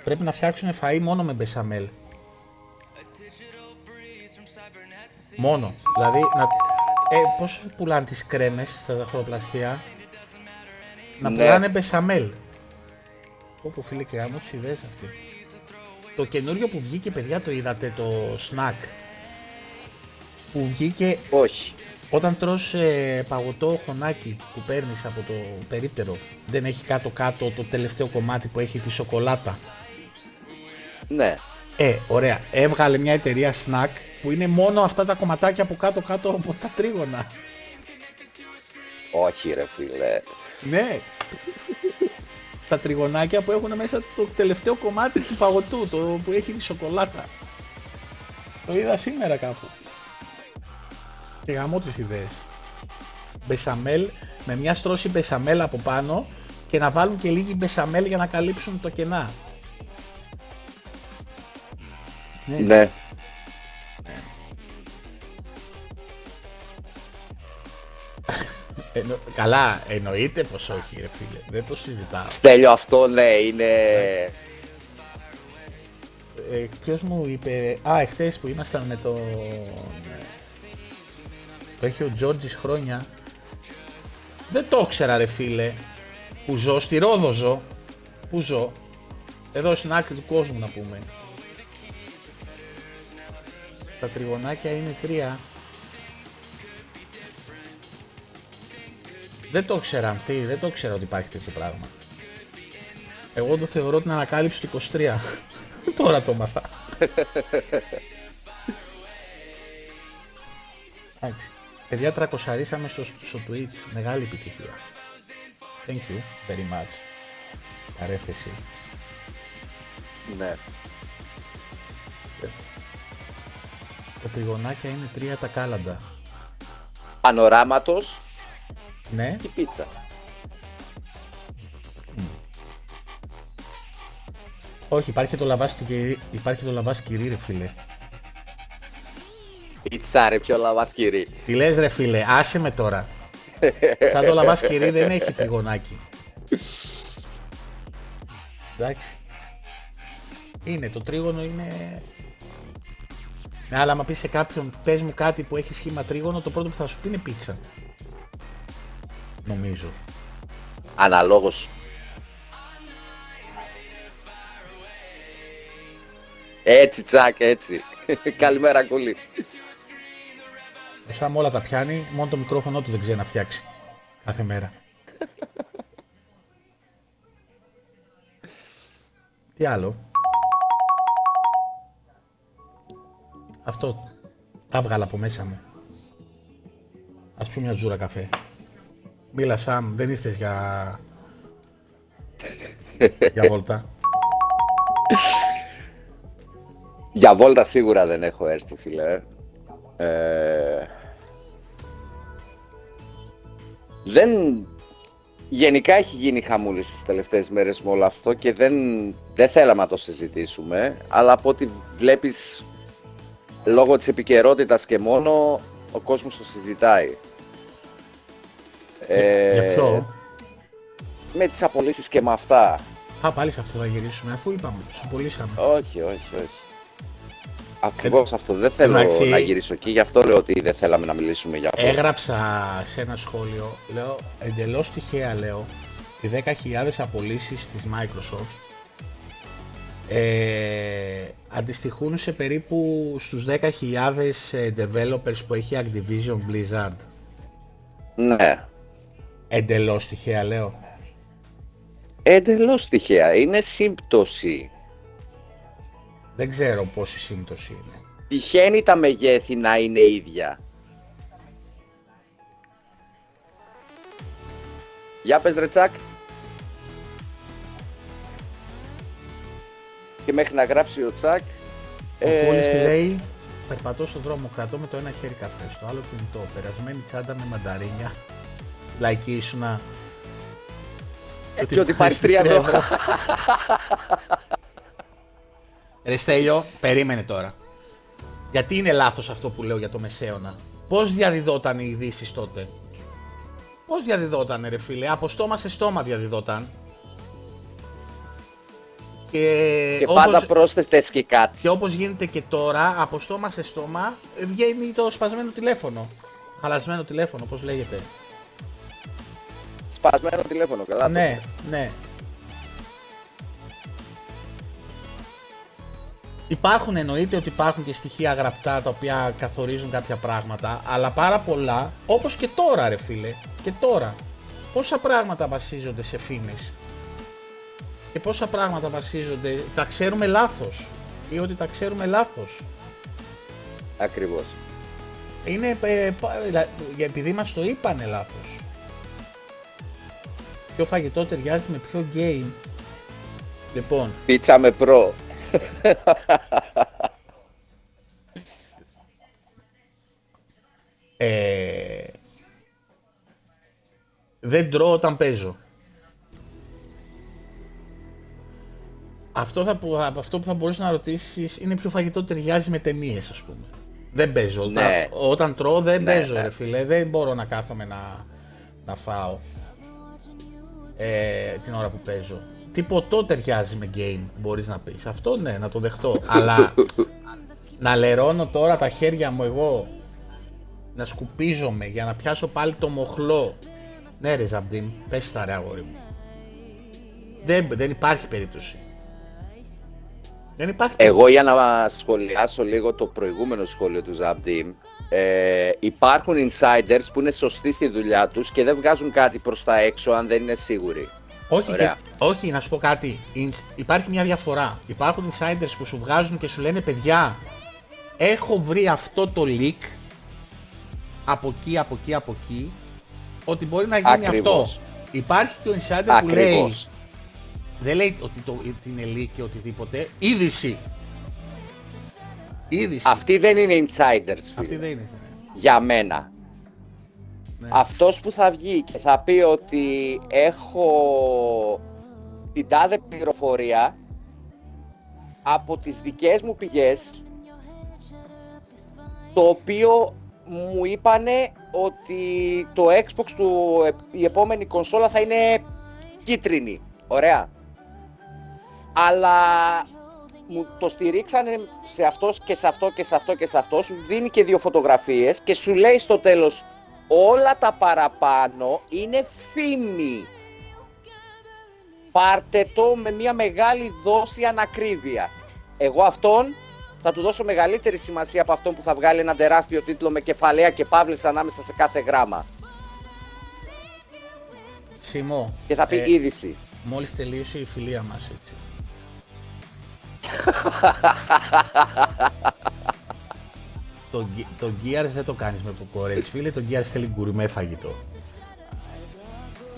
Πρέπει να φτιάξουν φαΐ μόνο με μπεσαμέλ. Μόνο. Δηλαδή, να... ε, πώς πουλάνε τις κρέμες στα ζαχαροπλαστεία. Να Ναι. πουλάνε μπεσαμέλ. Όπου φίλε και γάμο τις ιδέες αυτή. Το καινούριο που βγήκε, παιδιά, το είδατε, το snack; Που βγήκε Όχι. όταν τρως ε, παγωτό χωνάκι που παίρνεις από το περίπτερο, δεν έχει κάτω-κάτω το τελευταίο κομμάτι που έχει τη σοκολάτα. Ναι. Ε, ωραία. Έβγαλε μια εταιρεία snack που είναι μόνο αυτά τα κομματάκια από κάτω-κάτω από τα τρίγωνα. Όχι ρε φίλε. Ναι. τα τριγωνάκια που έχουν μέσα το τελευταίο κομμάτι του παγωτού, το που έχει τη σοκολάτα. Το είδα σήμερα κάπου. Και γαμώ τις ιδέες. Μπεσαμέλ, με μια στρώση μπεσαμέλ από πάνω και να βάλουν και λίγη μπεσαμέλ για να καλύψουν τα κενά. Ναι. Εννο- καλά, εννοείται πως όχι ρε φίλε, δεν το συζητάω. Στέλιο αυτό ναι είναι... Ε, ποιος μου είπε, α, εχθές που ήμασταν με τον... Το έχει ο Τζόρτζης χρόνια. Δεν το ήξερα ρε φίλε, που ζω, στη Ρόδο ζω, που ζω, εδώ στην άκρη του κόσμου να πούμε. Τα τριγωνάκια είναι τρία. Δεν το ήξερα, τι, δεν το ήξερα ότι υπάρχει τέτοιο πράγμα. Εγώ το θεωρώ την ανακάλυψη του 23. Τώρα το μάθα. Εντάξει. Παιδιά, τρακοσαρίσαμε στο, στο Twitch. Μεγάλη επιτυχία. Thank you very much. Παρέθεση. Ναι. Τα τριγωνάκια είναι τρία τα κάλαντα. Πανοράματος Ναι, και πίτσα. όχι, υπάρχει και το λαβάς κυρί, υπάρχει και το λαβάς κυρί ρε φίλε. Πίτσα ρε πιο λαβάσκυρη. Τι λες ρε φίλε, άσε με τώρα. Σαν το λαβάς κυρί δεν έχει τριγωνάκι. Εντάξει. Είναι, το τρίγωνο είναι... Ναι, αλλά άμα πεις σε κάποιον, πες μου κάτι που έχει σχήμα τρίγωνο, το πρώτο που θα σου πει είναι πίτσα. Νομίζω. Αναλόγως. Έτσι τσακ, έτσι. Καλημέρα κούλη. Ο Σαμ όλα τα πιάνει, μόνο το μικρόφωνο του δεν ξέρει να φτιάξει. Κάθε μέρα. Τι άλλο; Αυτό. Τα βγάλα από μέσα μου. Ας πιω μια ζούρα καφέ. Μίλα Σαμ, δεν ήρθες για... για βόλτα. Για βόλτα σίγουρα δεν έχω έρθει, φίλε. Ε, δεν... Γενικά έχει γίνει χαμούλης στις τελευταίες μέρες με όλο αυτό και δεν, δεν θέλαμε να το συζητήσουμε, αλλά από ό,τι βλέπεις λόγω της επικαιρότητας και μόνο ο κόσμος το συζητάει. Ε, για ποιο; Με τις απολύσεις και με αυτά. Α, πάλι σε αυτό θα γυρίσουμε, αφού είπαμε, τους απολύσαμε. Όχι, όχι, όχι. Ακριβώς αυτό. Δεν θέλω εντάξει- να γυρίσω εκεί, γι' αυτό λέω ότι δεν θέλαμε να μιλήσουμε για αυτό. Έγραψα σε ένα σχόλιο, λέω, εντελώς τυχαία λέω, οι 10.000 απολύσεις της Microsoft ε, αντιστοιχούν σε περίπου στους 10.000 ε, developers που έχει Activision Blizzard. Ναι. Εντελώς τυχαία λέω. Εντελώς τυχαία. Είναι σύμπτωση. Δεν ξέρω πόση σύμπτωση είναι. Τυχαίνει τα μεγέθη να είναι ίδια. Για πες ρε Και μέχρι να γράψει ο Τσάκ. Ο Κούλης τι ε, λέει, περπατώ στον δρόμο, κρατώ με το ένα χέρι καφέ, στο άλλο κινητό, περασμένη τσάντα με μανταρίνια, λαϊκή ήσουνα. και ότι πάρεις τρία ευρώ. Ρε Στέλιο, περίμενε τώρα. Γιατί είναι λάθος αυτό που λέω για το Μεσαίωνα; Πώς διαδιδόταν οι ειδήσεις τότε; Πώς διαδιδόταν ρε φίλε, από στόμα σε στόμα διαδιδόταν. Και, Και όπως, πάντα πρόσθετες και κάτι. και όπως γίνεται και τώρα, από στόμα σε στόμα, βγαίνει το σπασμένο τηλέφωνο. Χαλασμένο τηλέφωνο, πώς λέγεται. Σπασμένο τηλέφωνο, καλά. το ναι, πες. ναι. Υπάρχουν, εννοείται ότι υπάρχουν και στοιχεία γραπτά τα οποία καθορίζουν κάποια πράγματα, αλλά πάρα πολλά, όπως και τώρα ρε φίλε, και τώρα. Πόσα πράγματα βασίζονται σε φήμες; Και πόσα πράγματα βασίζονται, τα ξέρουμε λάθος ή ότι τα ξέρουμε λάθος; Ακριβώς. Είναι ε, πα- δηλα- επειδή μας το είπανε λάθος. Ποιο φαγητό ταιριάζει με ποιο game; Λοιπόν, Πίτσα με προ. ε, δεν τρώω όταν παίζω. Αυτό, θα, που- αυτό που θα μπορούσε να ρωτήσεις είναι ποιο φαγητό ταιριάζει με ταινίες, ας πούμε. Δεν παίζω. Όταν, Ναι. όταν τρώω δεν Ναι, παίζω ναι. ρε φίλε. Δεν μπορώ να κάθομαι να, να φάω ε, την ώρα που παίζω. Τι ποτό ταιριάζει με game μπορείς να πεις. Αυτό ναι, να το δεχτώ. Αλλά να λερώνω τώρα τα χέρια μου εγώ να σκουπίζομαι για να πιάσω πάλι το μοχλό. Ναι ρε Ζαμπτίν, πες τα ρε αγόρι μου. Δεν, δεν υπάρχει περίπτωση. Δεν υπάρχει Εγώ για να σχολιάσω λίγο το προηγούμενο σχόλιο του Zabdim, ε, υπάρχουν insiders που είναι σωστοί στη δουλειά τους και δεν βγάζουν κάτι προς τα έξω αν δεν είναι σίγουροι. Όχι, και, Ωραία. όχι, να σου πω κάτι. Ιν- Υπάρχει μια διαφορά. Υπάρχουν insiders που σου βγάζουν και σου λένε παιδιά, έχω βρει αυτό το leak από εκεί, από εκεί, από εκεί, ότι μπορεί να γίνει Ακριβώς. αυτό. Υπάρχει και ο insider που λέει, Ακριβώς. Δεν λέει ότι, το, ότι είναι leak και οτιδήποτε. Είδηση. Είδηση. Αυτοί δεν είναι insiders, φίλε. Αυτή δεν είναι. Για μένα. Ναι. Αυτός που θα βγει και θα πει ότι έχω την τάδε πληροφορία από τις δικές μου πηγές το οποίο μου είπανε ότι το Xbox του η επόμενη κονσόλα θα είναι κίτρινη. Ωραία. Αλλά μου το στηρίξανε σε αυτός και σε αυτό και σε αυτό και σε αυτό. Σου δίνει και δύο φωτογραφίες και σου λέει στο τέλος όλα τα παραπάνω είναι φήμη. Πάρτε το με μια μεγάλη δόση ανακρίβειας. Εγώ αυτόν θα του δώσω μεγαλύτερη σημασία από αυτόν που θα βγάλει ένα τεράστιο τίτλο με κεφαλαία και παύλες ανάμεσα σε κάθε γράμμα. Σιμό. Και θα πει ε, είδηση. Μόλις τελείωσε η φιλία μας έτσι. Το, Ge- το Gears δεν το κάνεις με ποκορέτσι φίλε, το Gears θέλει γκουρμέ φαγητό.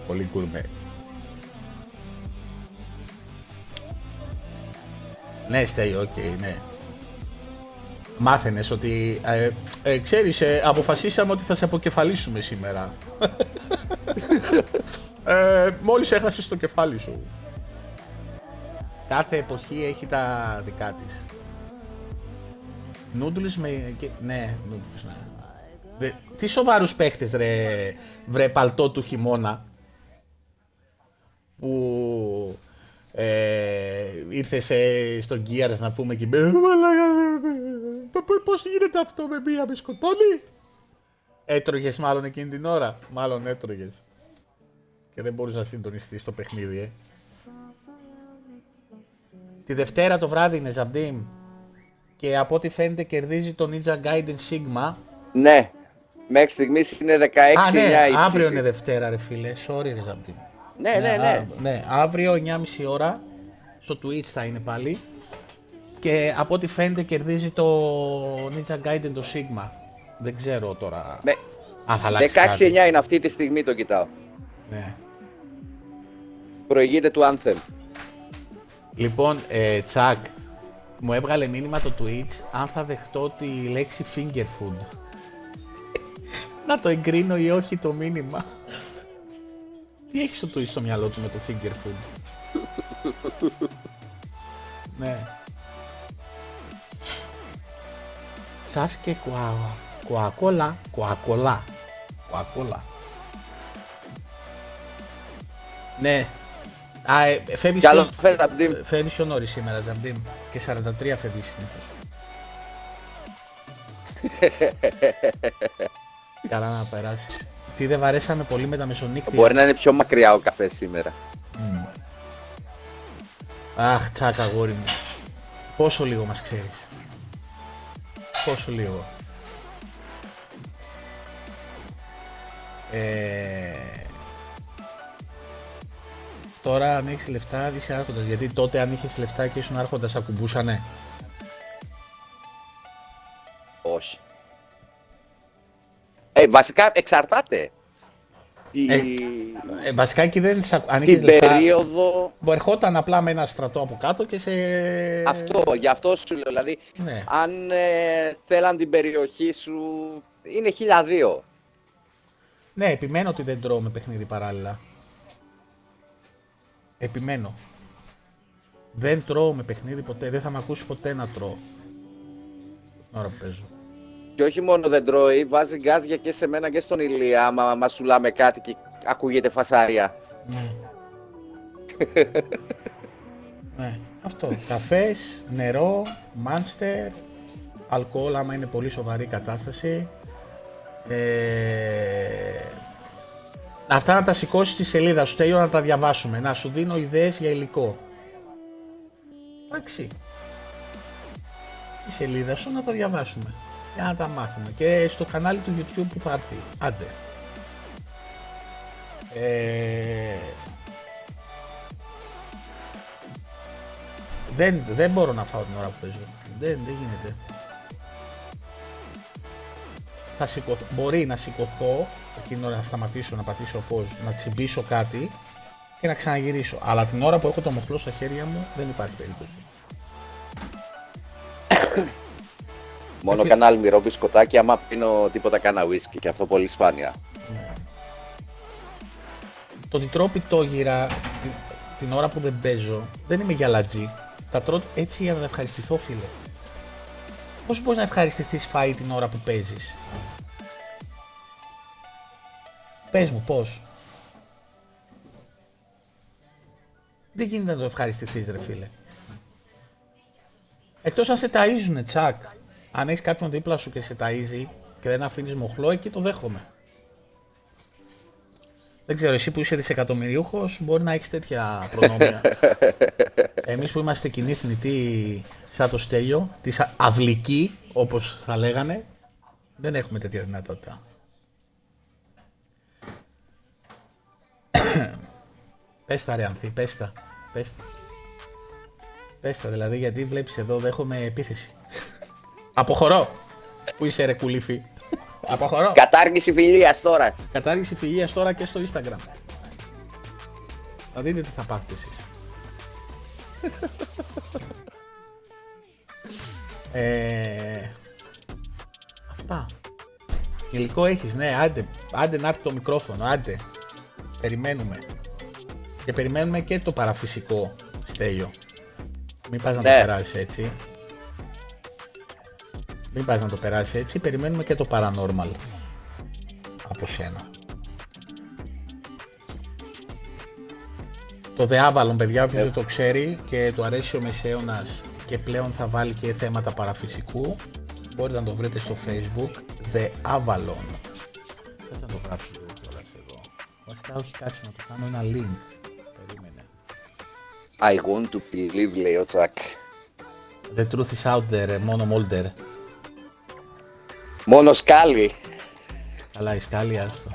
Πολύ γκουρμέ. Ναι, στέει, οκ, ναι. Μάθαινες ότι, ε, ε, ξέρεις, ε, αποφασίσαμε ότι θα σε αποκεφαλίσουμε σήμερα. ε, μόλις έχασες το κεφάλι σου. Κάθε εποχή έχει τα δικά της. Νούντλους με... και- Ναι, νούντλους, ναι. Δε- Τι σοβαρούς παίχτες ρε, βρε παλτό του χειμώνα που ε, ήρθε σε, στο Gears να πούμε και «Ε, μαλάκα, ε, ε, π- πώς γίνεται αυτό με μία με σκοτώνει; Έτρωγες μάλλον εκείνη την ώρα, μάλλον έτρωγες και δεν μπορείς να συντονιστείς στο παιχνίδι ε. Τη Δευτέρα το βράδυ είναι Ζαμπτίμ και από ό,τι φαίνεται κερδίζει το Ninja Gaiden Sigma. Ναι, μέχρι στιγμής είναι 16-9 Α, ναι, η αύριο ψήφη. είναι Δευτέρα ρε φίλε, sorry ρε Ζαμπτίμ. Ναι, ναι, ναι. α- ναι, αύριο 9.30 ώρα στο Twitch θα είναι πάλι και από ό,τι φαίνεται κερδίζει το Ninja Gaiden το Sigma. Δεν ξέρω τώρα Με... αν θα αλλάξει κάτι. 16-9 είναι αυτή τη στιγμή το κοιτάω. Ναι. Προηγείται του Anthem. Λοιπόν, ε, Τσακ, μου έβγαλε μήνυμα το Twitch αν θα δεχτώ τη λέξη finger food. Να το εγκρίνω ή όχι το μήνυμα. Τι έχεις στο Twitch στο μυαλό του με το finger food; ναι. Σας και κουα... κουακόλα, κουακόλα, κουακόλα. Ναι. Α, ε, φεύγεις Κι άλλο πιο- φέτο από την. Φεύγεις πιο νωρίς σήμερα, Τζαμπτίμ. Και 43 φεύγεις συνήθως. Καλά να περάσεις. Τι δεν βαρέσαμε πολύ με τα μεσονύκτια. Μπορεί να είναι πιο μακριά ο καφέ σήμερα. Αχ, τσάκα αγόρι μου. Πόσο λίγο μας ξέρεις. Πόσο λίγο. Ε... Τώρα αν έχεις λεφτά είσαι άρχοντας. Γιατί τότε αν είχες λεφτά και ήσουν άρχοντας ακουμπούσανε; Όχι. Ε, βασικά εξαρτάται. Τη... Ε, Ε, βασικά εκεί δεν σ' ακου- αν είχες την λεφτά. περίοδο. Που ερχόταν απλά με ένα στρατό από κάτω και σε. Αυτό, γι' αυτό σου λέω. Δηλαδή, Ναι. αν ε, θέλαν την περιοχή σου, είναι 1002. Ναι, επιμένω ότι δεν τρώω με παιχνίδι παράλληλα. Επιμένω. Δεν τρώω με παιχνίδι ποτέ. Δεν θα με ακούσει ποτέ να τρώω. Την ώρα που παίζω. Και όχι μόνο δεν τρώει, βάζει γκάζια και σε μένα και στον Ηλία. Άμα μα σουλάμε κάτι και ακούγεται φασάρια. Ναι. ναι, αυτό. Καφές, νερό, μάνστερ, αλκοόλ άμα είναι πολύ σοβαρή η κατάσταση. Ε, αυτά να τα σηκώσει στη σελίδα σου, τέλειο να τα διαβάσουμε. Να σου δίνω ιδέες για υλικό. Εντάξει. Στη σελίδα σου να τα διαβάσουμε. Για να τα μάθουμε. Και στο κανάλι του YouTube που θα έρθει. Άντε. Ε, δεν, δεν μπορώ να φάω την ώρα που παίζω. Δεν, δεν γίνεται. Θα σηκωθώ, μπορεί να σηκωθώ, εκείνη την ώρα να σταματήσω να πατήσω πώς, να τσιμπήσω κάτι και να ξαναγυρίσω. Αλλά την ώρα που έχω το μοχλό στα χέρια μου δεν υπάρχει περίπτωση. Μόνο Εσύ- κανένα αλμυρό μπισκοτάκι άμα πίνω τίποτα κάνα whisky και αυτό πολύ σπάνια. Το ότι τρώω πιτόγυρα την, την ώρα που δεν παίζω δεν είμαι γυαλατζή. Τα τρώω έτσι για να ευχαριστηθώ, φίλε. Πώς μπορείς να ευχαριστηθείς φαΐ την ώρα που παίζεις; Πες μου πώς; Δεν γίνεται να το ευχαριστηθείς ρε φίλε. Εκτός αν σε ταΐζουνε τσακ. Αν έχεις κάποιον δίπλα σου και σε ταΐζει και δεν αφήνεις μοχλό, εκεί το δέχομαι. Δεν ξέρω, εσύ που είσαι δισεκατομμυριούχος μπορεί να έχεις τέτοια προνόμια. Εμείς που είμαστε κοινή θνητοί σαν το στέλιο, της α- αυλική όπως θα λέγανε, δεν έχουμε τέτοια δυνατότητα. πες τα ρε Ανθή, πες τα, πες τα. Πες τα δηλαδή γιατί βλέπεις εδώ δέχομαι επίθεση. Αποχωρώ. Πού είσαι ρε κουλήφι. Αποχωρώ. Κατάργηση φιλίας τώρα. Κατάργηση φιλίας τώρα και στο Instagram. Θα δείτε τι θα πάθετε εσείς. ε, αυτά. Υλικό έχεις, ναι, άντε, άντε να έρθει το μικρόφωνο, άντε. Περιμένουμε. Και περιμένουμε και το παραφυσικό στέλιο. Μην πας να το Ναι. περάσεις έτσι. Μην πας να το περάσεις έτσι, περιμένουμε και το paranormal από σένα. Το The Avalon, παιδιά, όποιος δεν το ξέρει και του αρέσει ο Μεσαίωνας και πλέον θα βάλει και θέματα παραφυσικού, μπορείτε να το βρείτε στο facebook The Avalon. Θες να το γράψω λίγο κιόλας εδώ. Βασικά όχι κάτσε να το κάνω ένα link. Περίμενε. I want to believe, λέει ο Τσακ. The truth is out there, μόνο Molder. Μόνο σκάλι. Καλά, η σκάλη, άστο.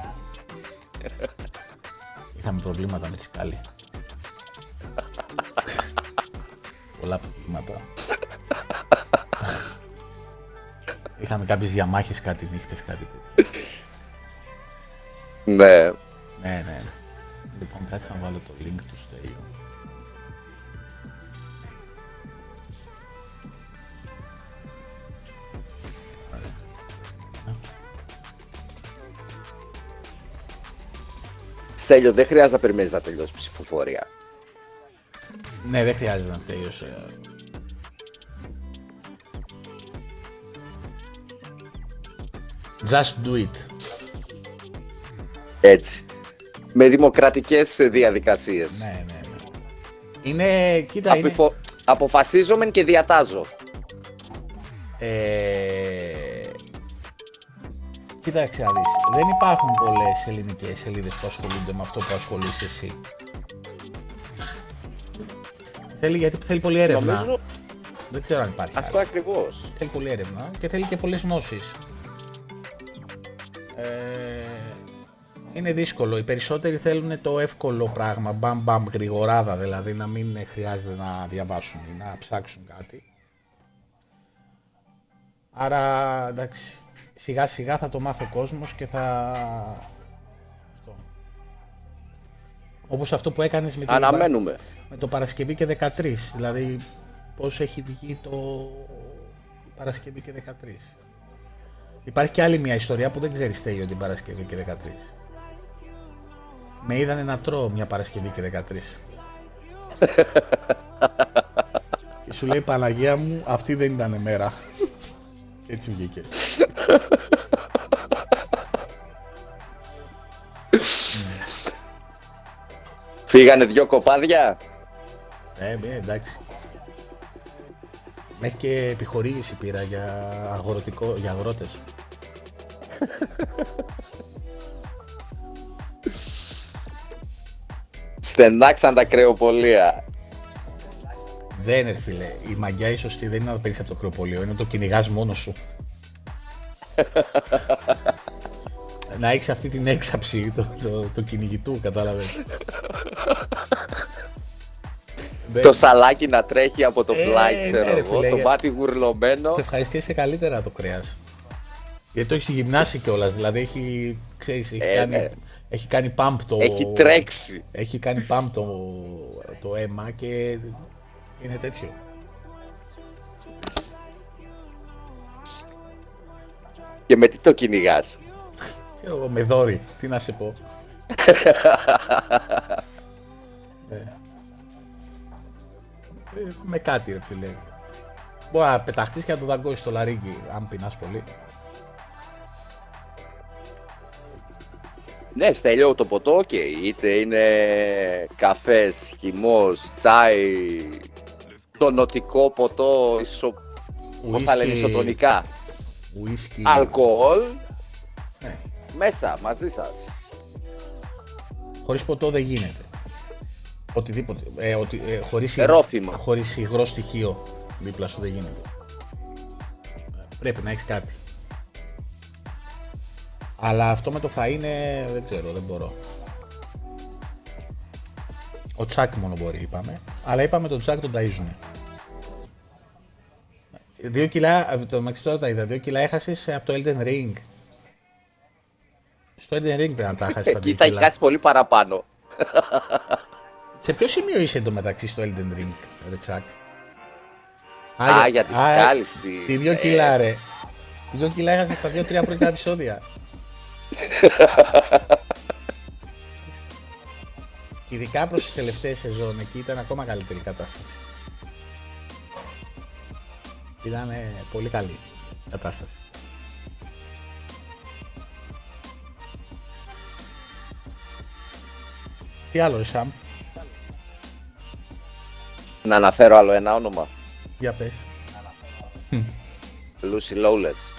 Είχαμε προβλήματα με τη σκάλη. Πολλά προβλήματα. Είχαμε κάποιες διαμάχες κάτι νύχτες, κάτι τέτοιο. Ναι. Ναι, ναι, ναι. Λοιπόν, κάτσε να βάλω το link του Στέλιου. Στέλιο, δεν χρειάζεται να περιμένεις να τελειώσει ψηφοφορία. Ναι, δεν χρειάζεται να τελείωσε. Just do it. Έτσι. Με δημοκρατικές διαδικασίες. Ναι, ναι, ναι. Είναι, κοίτα, είναι... Αποφο... Αποφασίζομαι και διατάζω. Ε, κοίταξε να δεις. Δεν υπάρχουν πολλές ελληνικές σελίδες που ασχολούνται με αυτό που ασχολείσαι εσύ. Θέλει, γιατί θέλει πολλή έρευνα. Νομίζω Δεν ξέρω αν υπάρχει. αυτό άλλο. ακριβώς. Θέλει πολλή έρευνα και θέλει και πολλές γνώσεις. Ε, είναι δύσκολο. Οι περισσότεροι θέλουν το εύκολο πράγμα, μπαμ μπαμ γρηγοράδα, δηλαδή να μην χρειάζεται να διαβάσουν ή να ψάξουν κάτι. Άρα εντάξει, σιγά σιγά θα το μάθει ο κόσμος και θα... Αυτό. Όπως αυτό που έκανες με, την... Αναμένουμε. Με το Παρασκευή και 13, δηλαδή πώς έχει βγει το Παρασκευή και 13. Υπάρχει και άλλη μια ιστορία που δεν ξέρεις Στέλιο την Παρασκευή και 13. Με είδανε να τρώω μια Παρασκευή και 13. και σου λέει Παναγία μου αυτή δεν ήταν μέρα. Και έτσι βγήκε. Φύγανε δυο κοπάδια; Ε, ναι, εντάξει. Μέχρι και επιχορήγηση πήρα για, αγροτικό, για αγρότες. Στενάξαν τα κρεοπολία. Δεν είναι, ρε φίλε. Η μαγιά η σωστή δεν είναι να παίρνεις από το κρεοπολείο, είναι να το κυνηγάς μόνος σου. να έχεις αυτή την έξαψη το, το, το κυνηγητού, κατάλαβες. Το σαλάκι να τρέχει από το Ε, πλάι, ναι, ξέρω ρε εγώ. φίλε, Το για- μάτι γουρλωμένο. Το ευχαριστήσει καλύτερα το κρέας. Γιατί το έχει γυμνάσει κιόλας. Δηλαδή έχει, ξέρεις, έχει, Ε, κάνει, ναι. Έχει κάνει pump το... Έχει τρέξει. Έχει κάνει pump το, το αίμα και είναι τέτοιο. Και με τι το κυνηγάς; Ξέρω εγώ, με δόρυ, τι να σε πω. με κάτι ρε φίλε. Μπορεί να πεταχτείς και να το δαγκώσεις στο λαρύγγι, αν πεινάς πολύ. Ναι, στέλιο το ποτό, οκ. Είτε είναι καφές, χυμός, τσάι, τονωτικό ποτό, ισο... πώς τα λένε, Ουίσκι. ισοτονικά. Ουίσκι. Αλκοόλ, Ναι. μέσα, μαζί σας. Χωρίς ποτό δεν γίνεται. Οτιδήποτε. Ε, οτι, ε, χωρίς, υγ- Ρόφημα. χωρίς υγρό στοιχείο δίπλα σου δεν γίνεται. Ε, Πρέπει να έχεις κάτι. Αλλά αυτό με το φαΐ είναι... δεν ξέρω, δεν μπορώ. Ο Τσάκ μόνο μπορεί είπαμε. Αλλά είπαμε τον Τσάκ τον ταΐζουνε. Δύο κιλά, ε, το μεταξύ τώρα τα είδα, δύο κιλά έχασες από το Elden Ring. Στο Elden Ring πρέπει να τα έχασες τα δύο Εκεί θα έχει κιλά. χάσει πολύ παραπάνω. Σε ποιο σημείο είσαι εντωμεταξύ στο Elden Ring, ρε Τσάκ; Α, για τη α, σκάλη στη- Τι δύο ε. κιλά, ρε. Δύο κιλά έχασες στα δύο-τρία πρώτα επεισόδια. Και ειδικά προς τις τελευταίες σεζόν, εκεί ήταν ακόμα καλύτερη η κατάσταση. Ήταν ε, πολύ καλή η κατάσταση. Τι άλλο, ρε Σαμ, Να αναφέρω άλλο ένα όνομα. για πες. Lucy Lawless.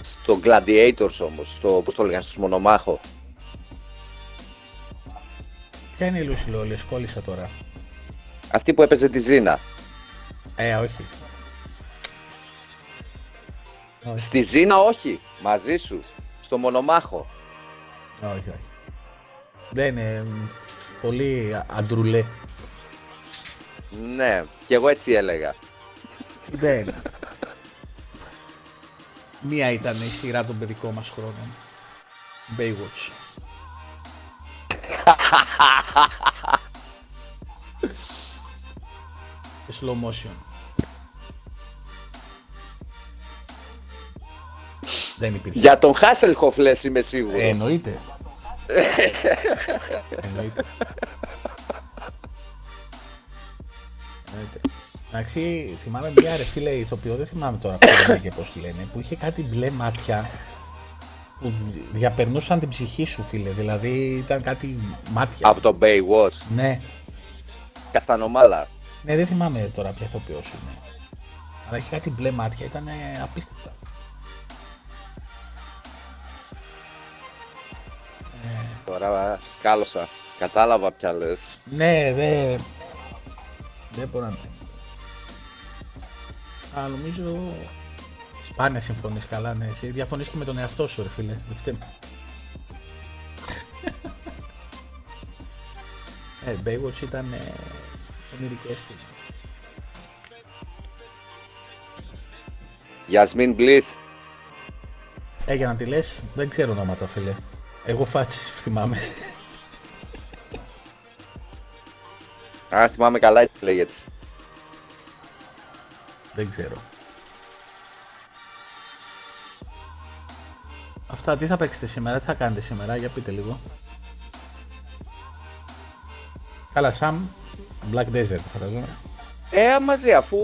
Στο Gladiators όμως, στο, πώς το λέγανε, στους Μονομάχο. Ποια είναι η Λούση Λόλη, κόλλησα τώρα. Αυτή που έπαιζε τη Ζήνα. Ε, όχι. Όχι, Στη Ζήνα όχι, μαζί σου. Στο Μονομάχο. όχι, όχι. Δεν είναι μ, πολύ α- αντρουλέ. Ναι, και εγώ έτσι έλεγα. Δεν. Μία ήταν η σειρά των παιδικών μας χρόνων. Baywatch. Και slow motion. Δεν υπήρχε. Για τον Χάσελχοφ λες είμαι σίγουρος. Ε, εννοείται. εννοείται. εννοείται. Εντάξει, θυμάμαι μια ρε φίλε ηθοποιό, δεν θυμάμαι τώρα ποιο είναι και πώς τη λένε, που είχε κάτι μπλε μάτια που διαπερνούσαν την ψυχή σου φίλε, δηλαδή ήταν κάτι μάτια. Από τον Baywatch. Ναι, Καστανομάλα. ναι δεν θυμάμαι τώρα ποια ηθοποιός είναι. Αλλά είχε κάτι μπλε μάτια, ήταν απίστευτα. Τώρα σκάλωσα. Κατάλαβα πια λες. Ναι, δεν. Δεν μπορώ να το. Α, νομίζω. Σπάνια συμφωνείς καλά, ναι. Εσύ διαφωνείς και με τον εαυτό σου, ρε φίλε. Δεν φταίμε. ε, Baywatch ήταν. Ε, ονειρικές στιγμές. Γιασμίν Μπλίθ. Ε, για να τη λες, δεν ξέρω ονόματα, φίλε. Εγώ φάτσι θυμάμαι. Αν θυμάμαι καλά έτσι λέγεται. Δεν ξέρω. Αυτά, τι θα παίξετε σήμερα, τι θα κάνετε σήμερα, για πείτε λίγο. Καλά, Sam, Black Desert φανταζόμαι. Ε, μαζί αφού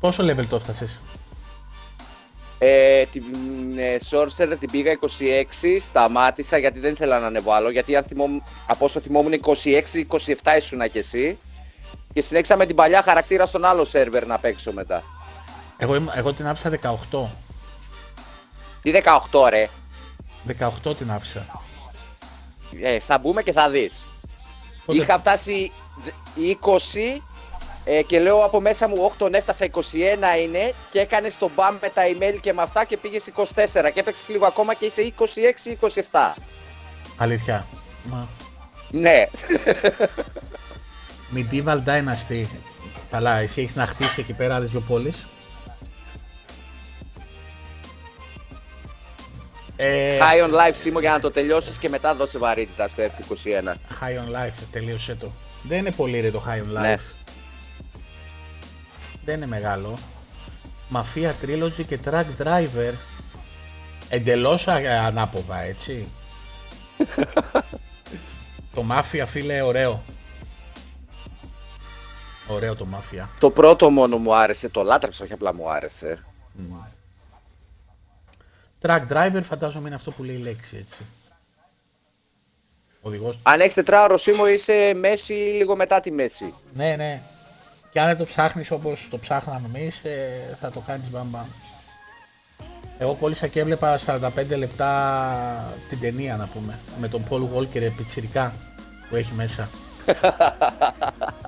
Πόσο level το έφτασες; ε, την ε, Sorcerer την πήγα 26, σταμάτησα γιατί δεν ήθελα να ανεβώ άλλο. Γιατί αν θυμόμουν, από όσο θυμόμουν 26-27 ήσουνα κι εσύ. Και συνέχισα με την παλιά χαρακτήρα στον άλλο σερβερ να παίξω μετά. Εγώ, ήμ- εγώ την άφησα 18. Τι 18 ρε; 18 την άφησα. Ε, θα μπούμε και θα δεις. Πότε- Είχα φτάσει δ- 20 ε, και λέω από μέσα μου, όχι τον έφτασα 21 είναι και έκανε τον μπαμ με τα email και με αυτά και πήγες 24 και έπαιξες λίγο ακόμα και είσαι 26-27. Αλήθεια. Μα. Ναι. Medieval Dynasty. Καλά, εσύ έχεις να χτίσει εκεί πέρα άλλες δύο πόλεις. Ε, High on life, Σίμω, για να το τελειώσεις και μετά δώσε βαρύτητα στο F21. High on Life, τελείωσε το. Δεν είναι πολύ ρε το High on Life. Ναι. Δεν είναι μεγάλο. Mafia Trilogy και Track Driver. Εντελώς α- ανάποδα, έτσι. το Mafia, φίλε, ωραίο. Ωραίο το Mafia. Το πρώτο μόνο μου άρεσε, το λάτρεψα, όχι απλά μου άρεσε. Track Driver φαντάζομαι είναι αυτό που λέει η λέξη, έτσι. Οδηγός. Αν έχεις τετράωρος Σίμω είσαι μέση λίγο μετά τη μέση. Ναι, ναι. Και αν δεν το ψάχνεις όπως το ψάχναμε εμείς, ε, θα το κάνεις μπαμ μπαμ. Εγώ κόλλησα και έβλεπα 45 λεπτά την ταινία, να πούμε, με τον Paul Walker πιτσιρικά που έχει μέσα.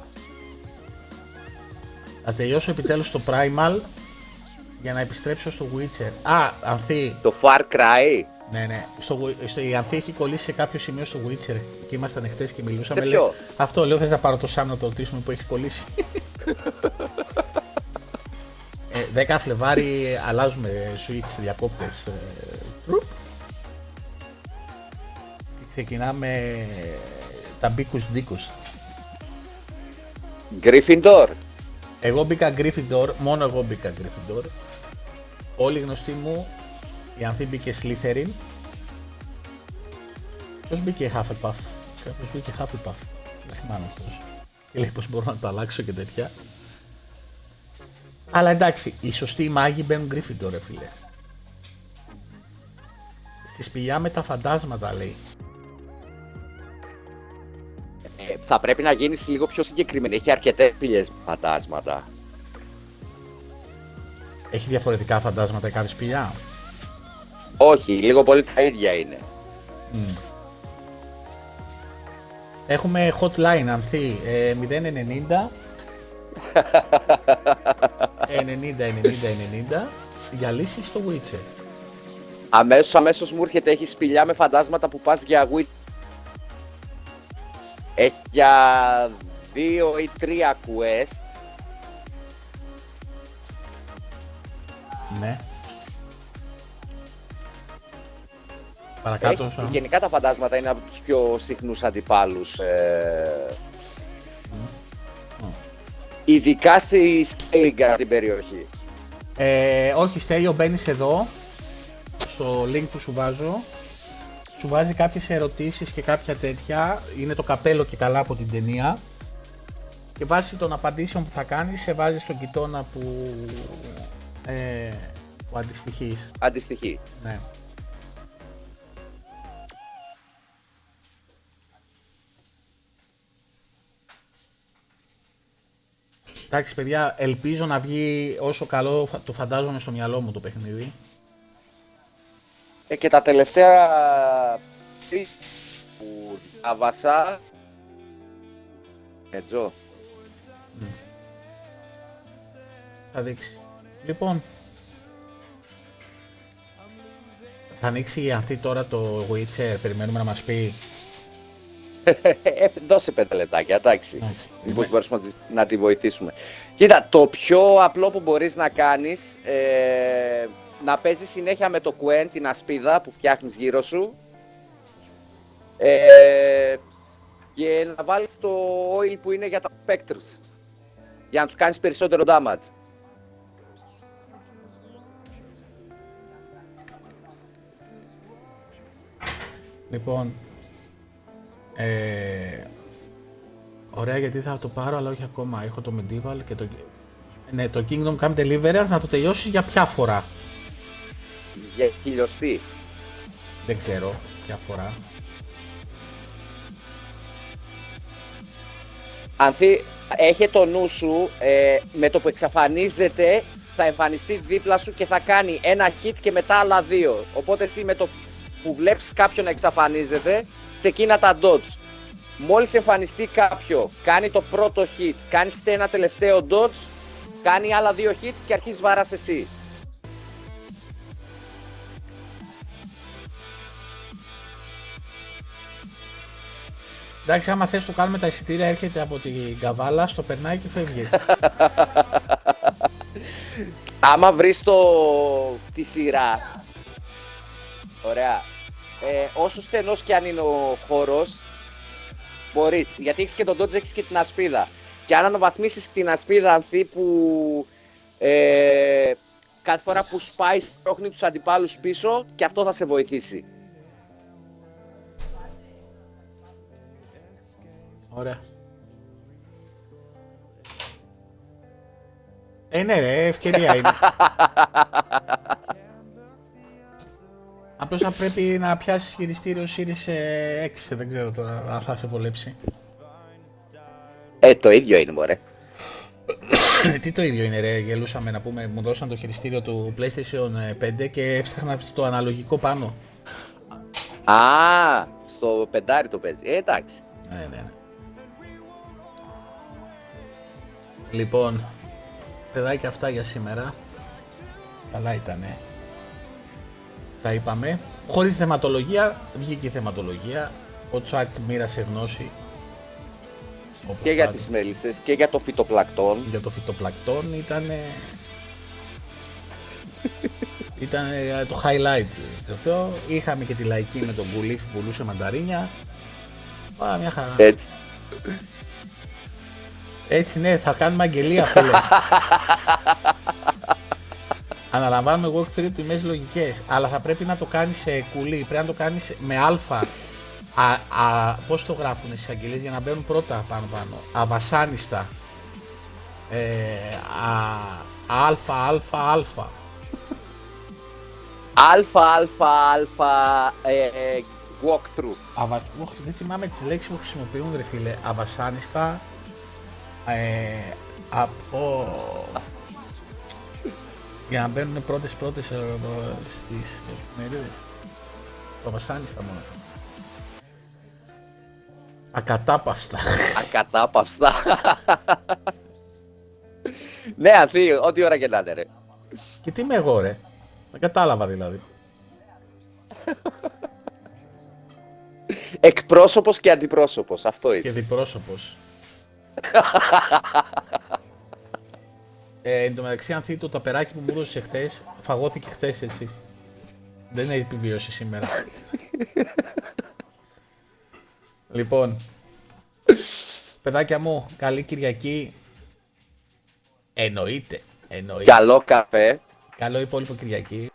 θα τελειώσω επιτέλους το Primal για να επιστρέψω στο Witcher. Α, Ανθή, Το Far Cry; ναι, ναι. Στο, Wi- στο, η Ανθή έχει κολλήσει σε κάποιο σημείο στο Witcher και ήμασταν εχθές και μιλούσαμε. Σε λέει- ποιο; αυτό λέω, θες να πάρω το Sam να το ρωτήσουμε που έχει κολλήσει. ε, 10 Φλεβάρι αλλάζουμε switch διακόπτες. Ε, τρουπ. και ξεκινάμε τα μπίκους ντίκους. Gryffindor. Εγώ μπήκα Gryffindor, μόνο εγώ μπήκα Gryffindor. Όλοι οι γνωστοί μου, η Ανθή μπήκε Slytherin. Ποιος μπήκε Hufflepuff; Κάποιος μπήκε Hufflepuff. Δεν θυμάμαι αυτός. Και λέει πως μπορώ να το αλλάξω και τέτοια. Αλλά εντάξει, οι σωστοί μάγοι μπαίνουν Gryffindor ρε φίλε. Στη σπηλιά με τα φαντάσματα λέει. Θα πρέπει να γίνεις λίγο πιο συγκεκριμένη. Έχει αρκετές πηγές φαντάσματα. Έχει διαφορετικά φαντάσματα η κάθε σπηλιά; Όχι, λίγο πολύ τα ίδια είναι. Έχουμε hotline Ανθή ε, 090 90 90 90 για λύσεις στο Witcher. Αμέσως, αμέσως μου έρχεται, έχεις σπηλιά με φαντάσματα που πας για Witch. Έχει για δύο ή τρία quest. Ναι. Παρακάτω. Έχει, σαν- γενικά τα φαντάσματα είναι από τους πιο συχνούς αντιπάλους. Ε, ειδικά στη Skellinger την περιοχή. Ε, όχι, Στέλιο, μπαίνεις εδώ, στο link που σου βάζω. Σου βάζει κάποιες ερωτήσεις και κάποια τέτοια. Είναι το καπέλο και καλά από την ταινία. Και βάσει των απαντήσεων που θα κάνεις, σε βάζεις στον κοιτώνα που, ε, που αντιστοιχείς. Αντιστοιχεί. Ναι. Εντάξει παιδιά, ελπίζω να βγει όσο καλό φα- το φαντάζομαι στο μυαλό μου το παιχνίδι. Ε, και τα τελευταία τι που διάβασα. Ε, Τζο. Θα δείξει. Λοιπόν, θα ανοίξει αυτή τώρα το Witcher, περιμένουμε να μας πει. Ε, δώσε πέντε λεπτάκια, εντάξει. Εντάξει. Μήπως μπορέσουμε να τη- να τη βοηθήσουμε. Κοίτα, το πιο απλό που μπορείς να κάνεις, ε, να παίζεις συνέχεια με το Quen, την ασπίδα που φτιάχνεις γύρω σου. Ε, και να βάλεις το oil που είναι για τα specters. Για να τους κάνεις περισσότερο damage. Λοιπόν, ε, ωραία γιατί θα το πάρω αλλά όχι ακόμα. Έχω το Medieval και το... Ναι, το Kingdom Come Deliverance να το τελειώσει για ποια φορά. Για χιλιοστή. Δεν ξέρω ποια φορά. Ανθή, έχει το νου σου, ε, με το που εξαφανίζεται θα εμφανιστεί δίπλα σου και θα κάνει ένα hit και μετά άλλα δύο. Οπότε εσύ με το που βλέπεις κάποιον να εξαφανίζεται, ξεκίνα τα dodge. Μόλις εμφανιστεί κάποιο, κάνει το πρώτο hit, κάνεις ένα τελευταίο dodge, κάνει άλλα δύο hit και αρχίζεις βάρας εσύ. Εντάξει, άμα θες το κάνουμε τα εισιτήρια, έρχεται από την καβάλα, στο περνάει και φεύγει. Άμα βρεις το... τη σειρά, ωραία, Ωραία. Ε, όσο στενός και αν είναι ο χώρος, μπορείς. Γιατί έχεις και τον Dodge, έχεις και την ασπίδα. Και αν αναβαθμίσεις την ασπίδα ανθή που ε, κάθε φορά που σπάει σπρώχνει τους αντιπάλους πίσω και αυτό θα σε βοηθήσει. Ωραία. Ε, ναι, ρε, ευκαιρία είναι. Απλώς θα πρέπει να πιάσεις χειριστήριο Series ε, 6, δεν ξέρω τώρα αν θα σε βολέψει. Ε, το ίδιο είναι μωρέ. Τι το ίδιο είναι ρε, γελούσαμε να πούμε, μου δώσαν το χειριστήριο του PlayStation 5 και έψαχνα το αναλογικό πάνω. Α, στο πεντάρι το παίζει. Ε, εντάξει. Ναι, ναι, ναι. Λοιπόν, παιδάκια αυτά για σήμερα. Καλά ήτανε. Τα είπαμε. Χωρίς θεματολογία, βγήκε η θεματολογία. Ο Τσάκ μοίρασε γνώση. Όπως Και για πάντα. τις μέλισσες και για το φυτοπλακτόν. για το φυτοπλακτόν ήταν ήταν το highlight αυτό είχαμε και τη λαϊκή με τον Μπουλίφ που πουλούσε μανταρίνια Α, μια χαρά. Έτσι. Έτσι ναι, θα κάνουμε αγγελία φίλε. Αναλαμβάνουμε walkthrough τιμές λογικές, αλλά θα πρέπει να το κάνεις σε κουλή, πρέπει να το κάνεις με αλφα. Α, α, πώς το γράφουν στις αγγελίες για να μπαίνουν πρώτα πάνω πάνω; Αβασάνιστα. Ε, α, αλφα, αλφα, αλφα. Αλφα, αλφα, αλφα, ε, ε, walkthrough. Αβα... Οχ, δεν θυμάμαι τις λέξεις που χρησιμοποιούν ρε φίλε. Αβασάνιστα. Ε, από... Για να μπαίνουν πρώτες πρώτες ε, ε, στις εφημερίδες. Το αβασάνιστα μόνο. Ακατάπαυστα. Ακατάπαυστα. ναι, Ανθή, ό,τι ώρα και να είναι, ρε. Και τι είμαι εγώ ρε. Δεν κατάλαβα δηλαδή. Εκπρόσωπος και αντιπρόσωπος, αυτό Και είσαι. διπρόσωπος. Ε, εν τω μεταξύ, αν το ταπεράκι που μου έδωσε χθες, φαγώθηκε χθες έτσι. Δεν έχει επιβίωση σήμερα. λοιπόν, παιδάκια μου, καλή Κυριακή. Εννοείται, εννοείται. Καλό καφέ. Καλό υπόλοιπο Κυριακή.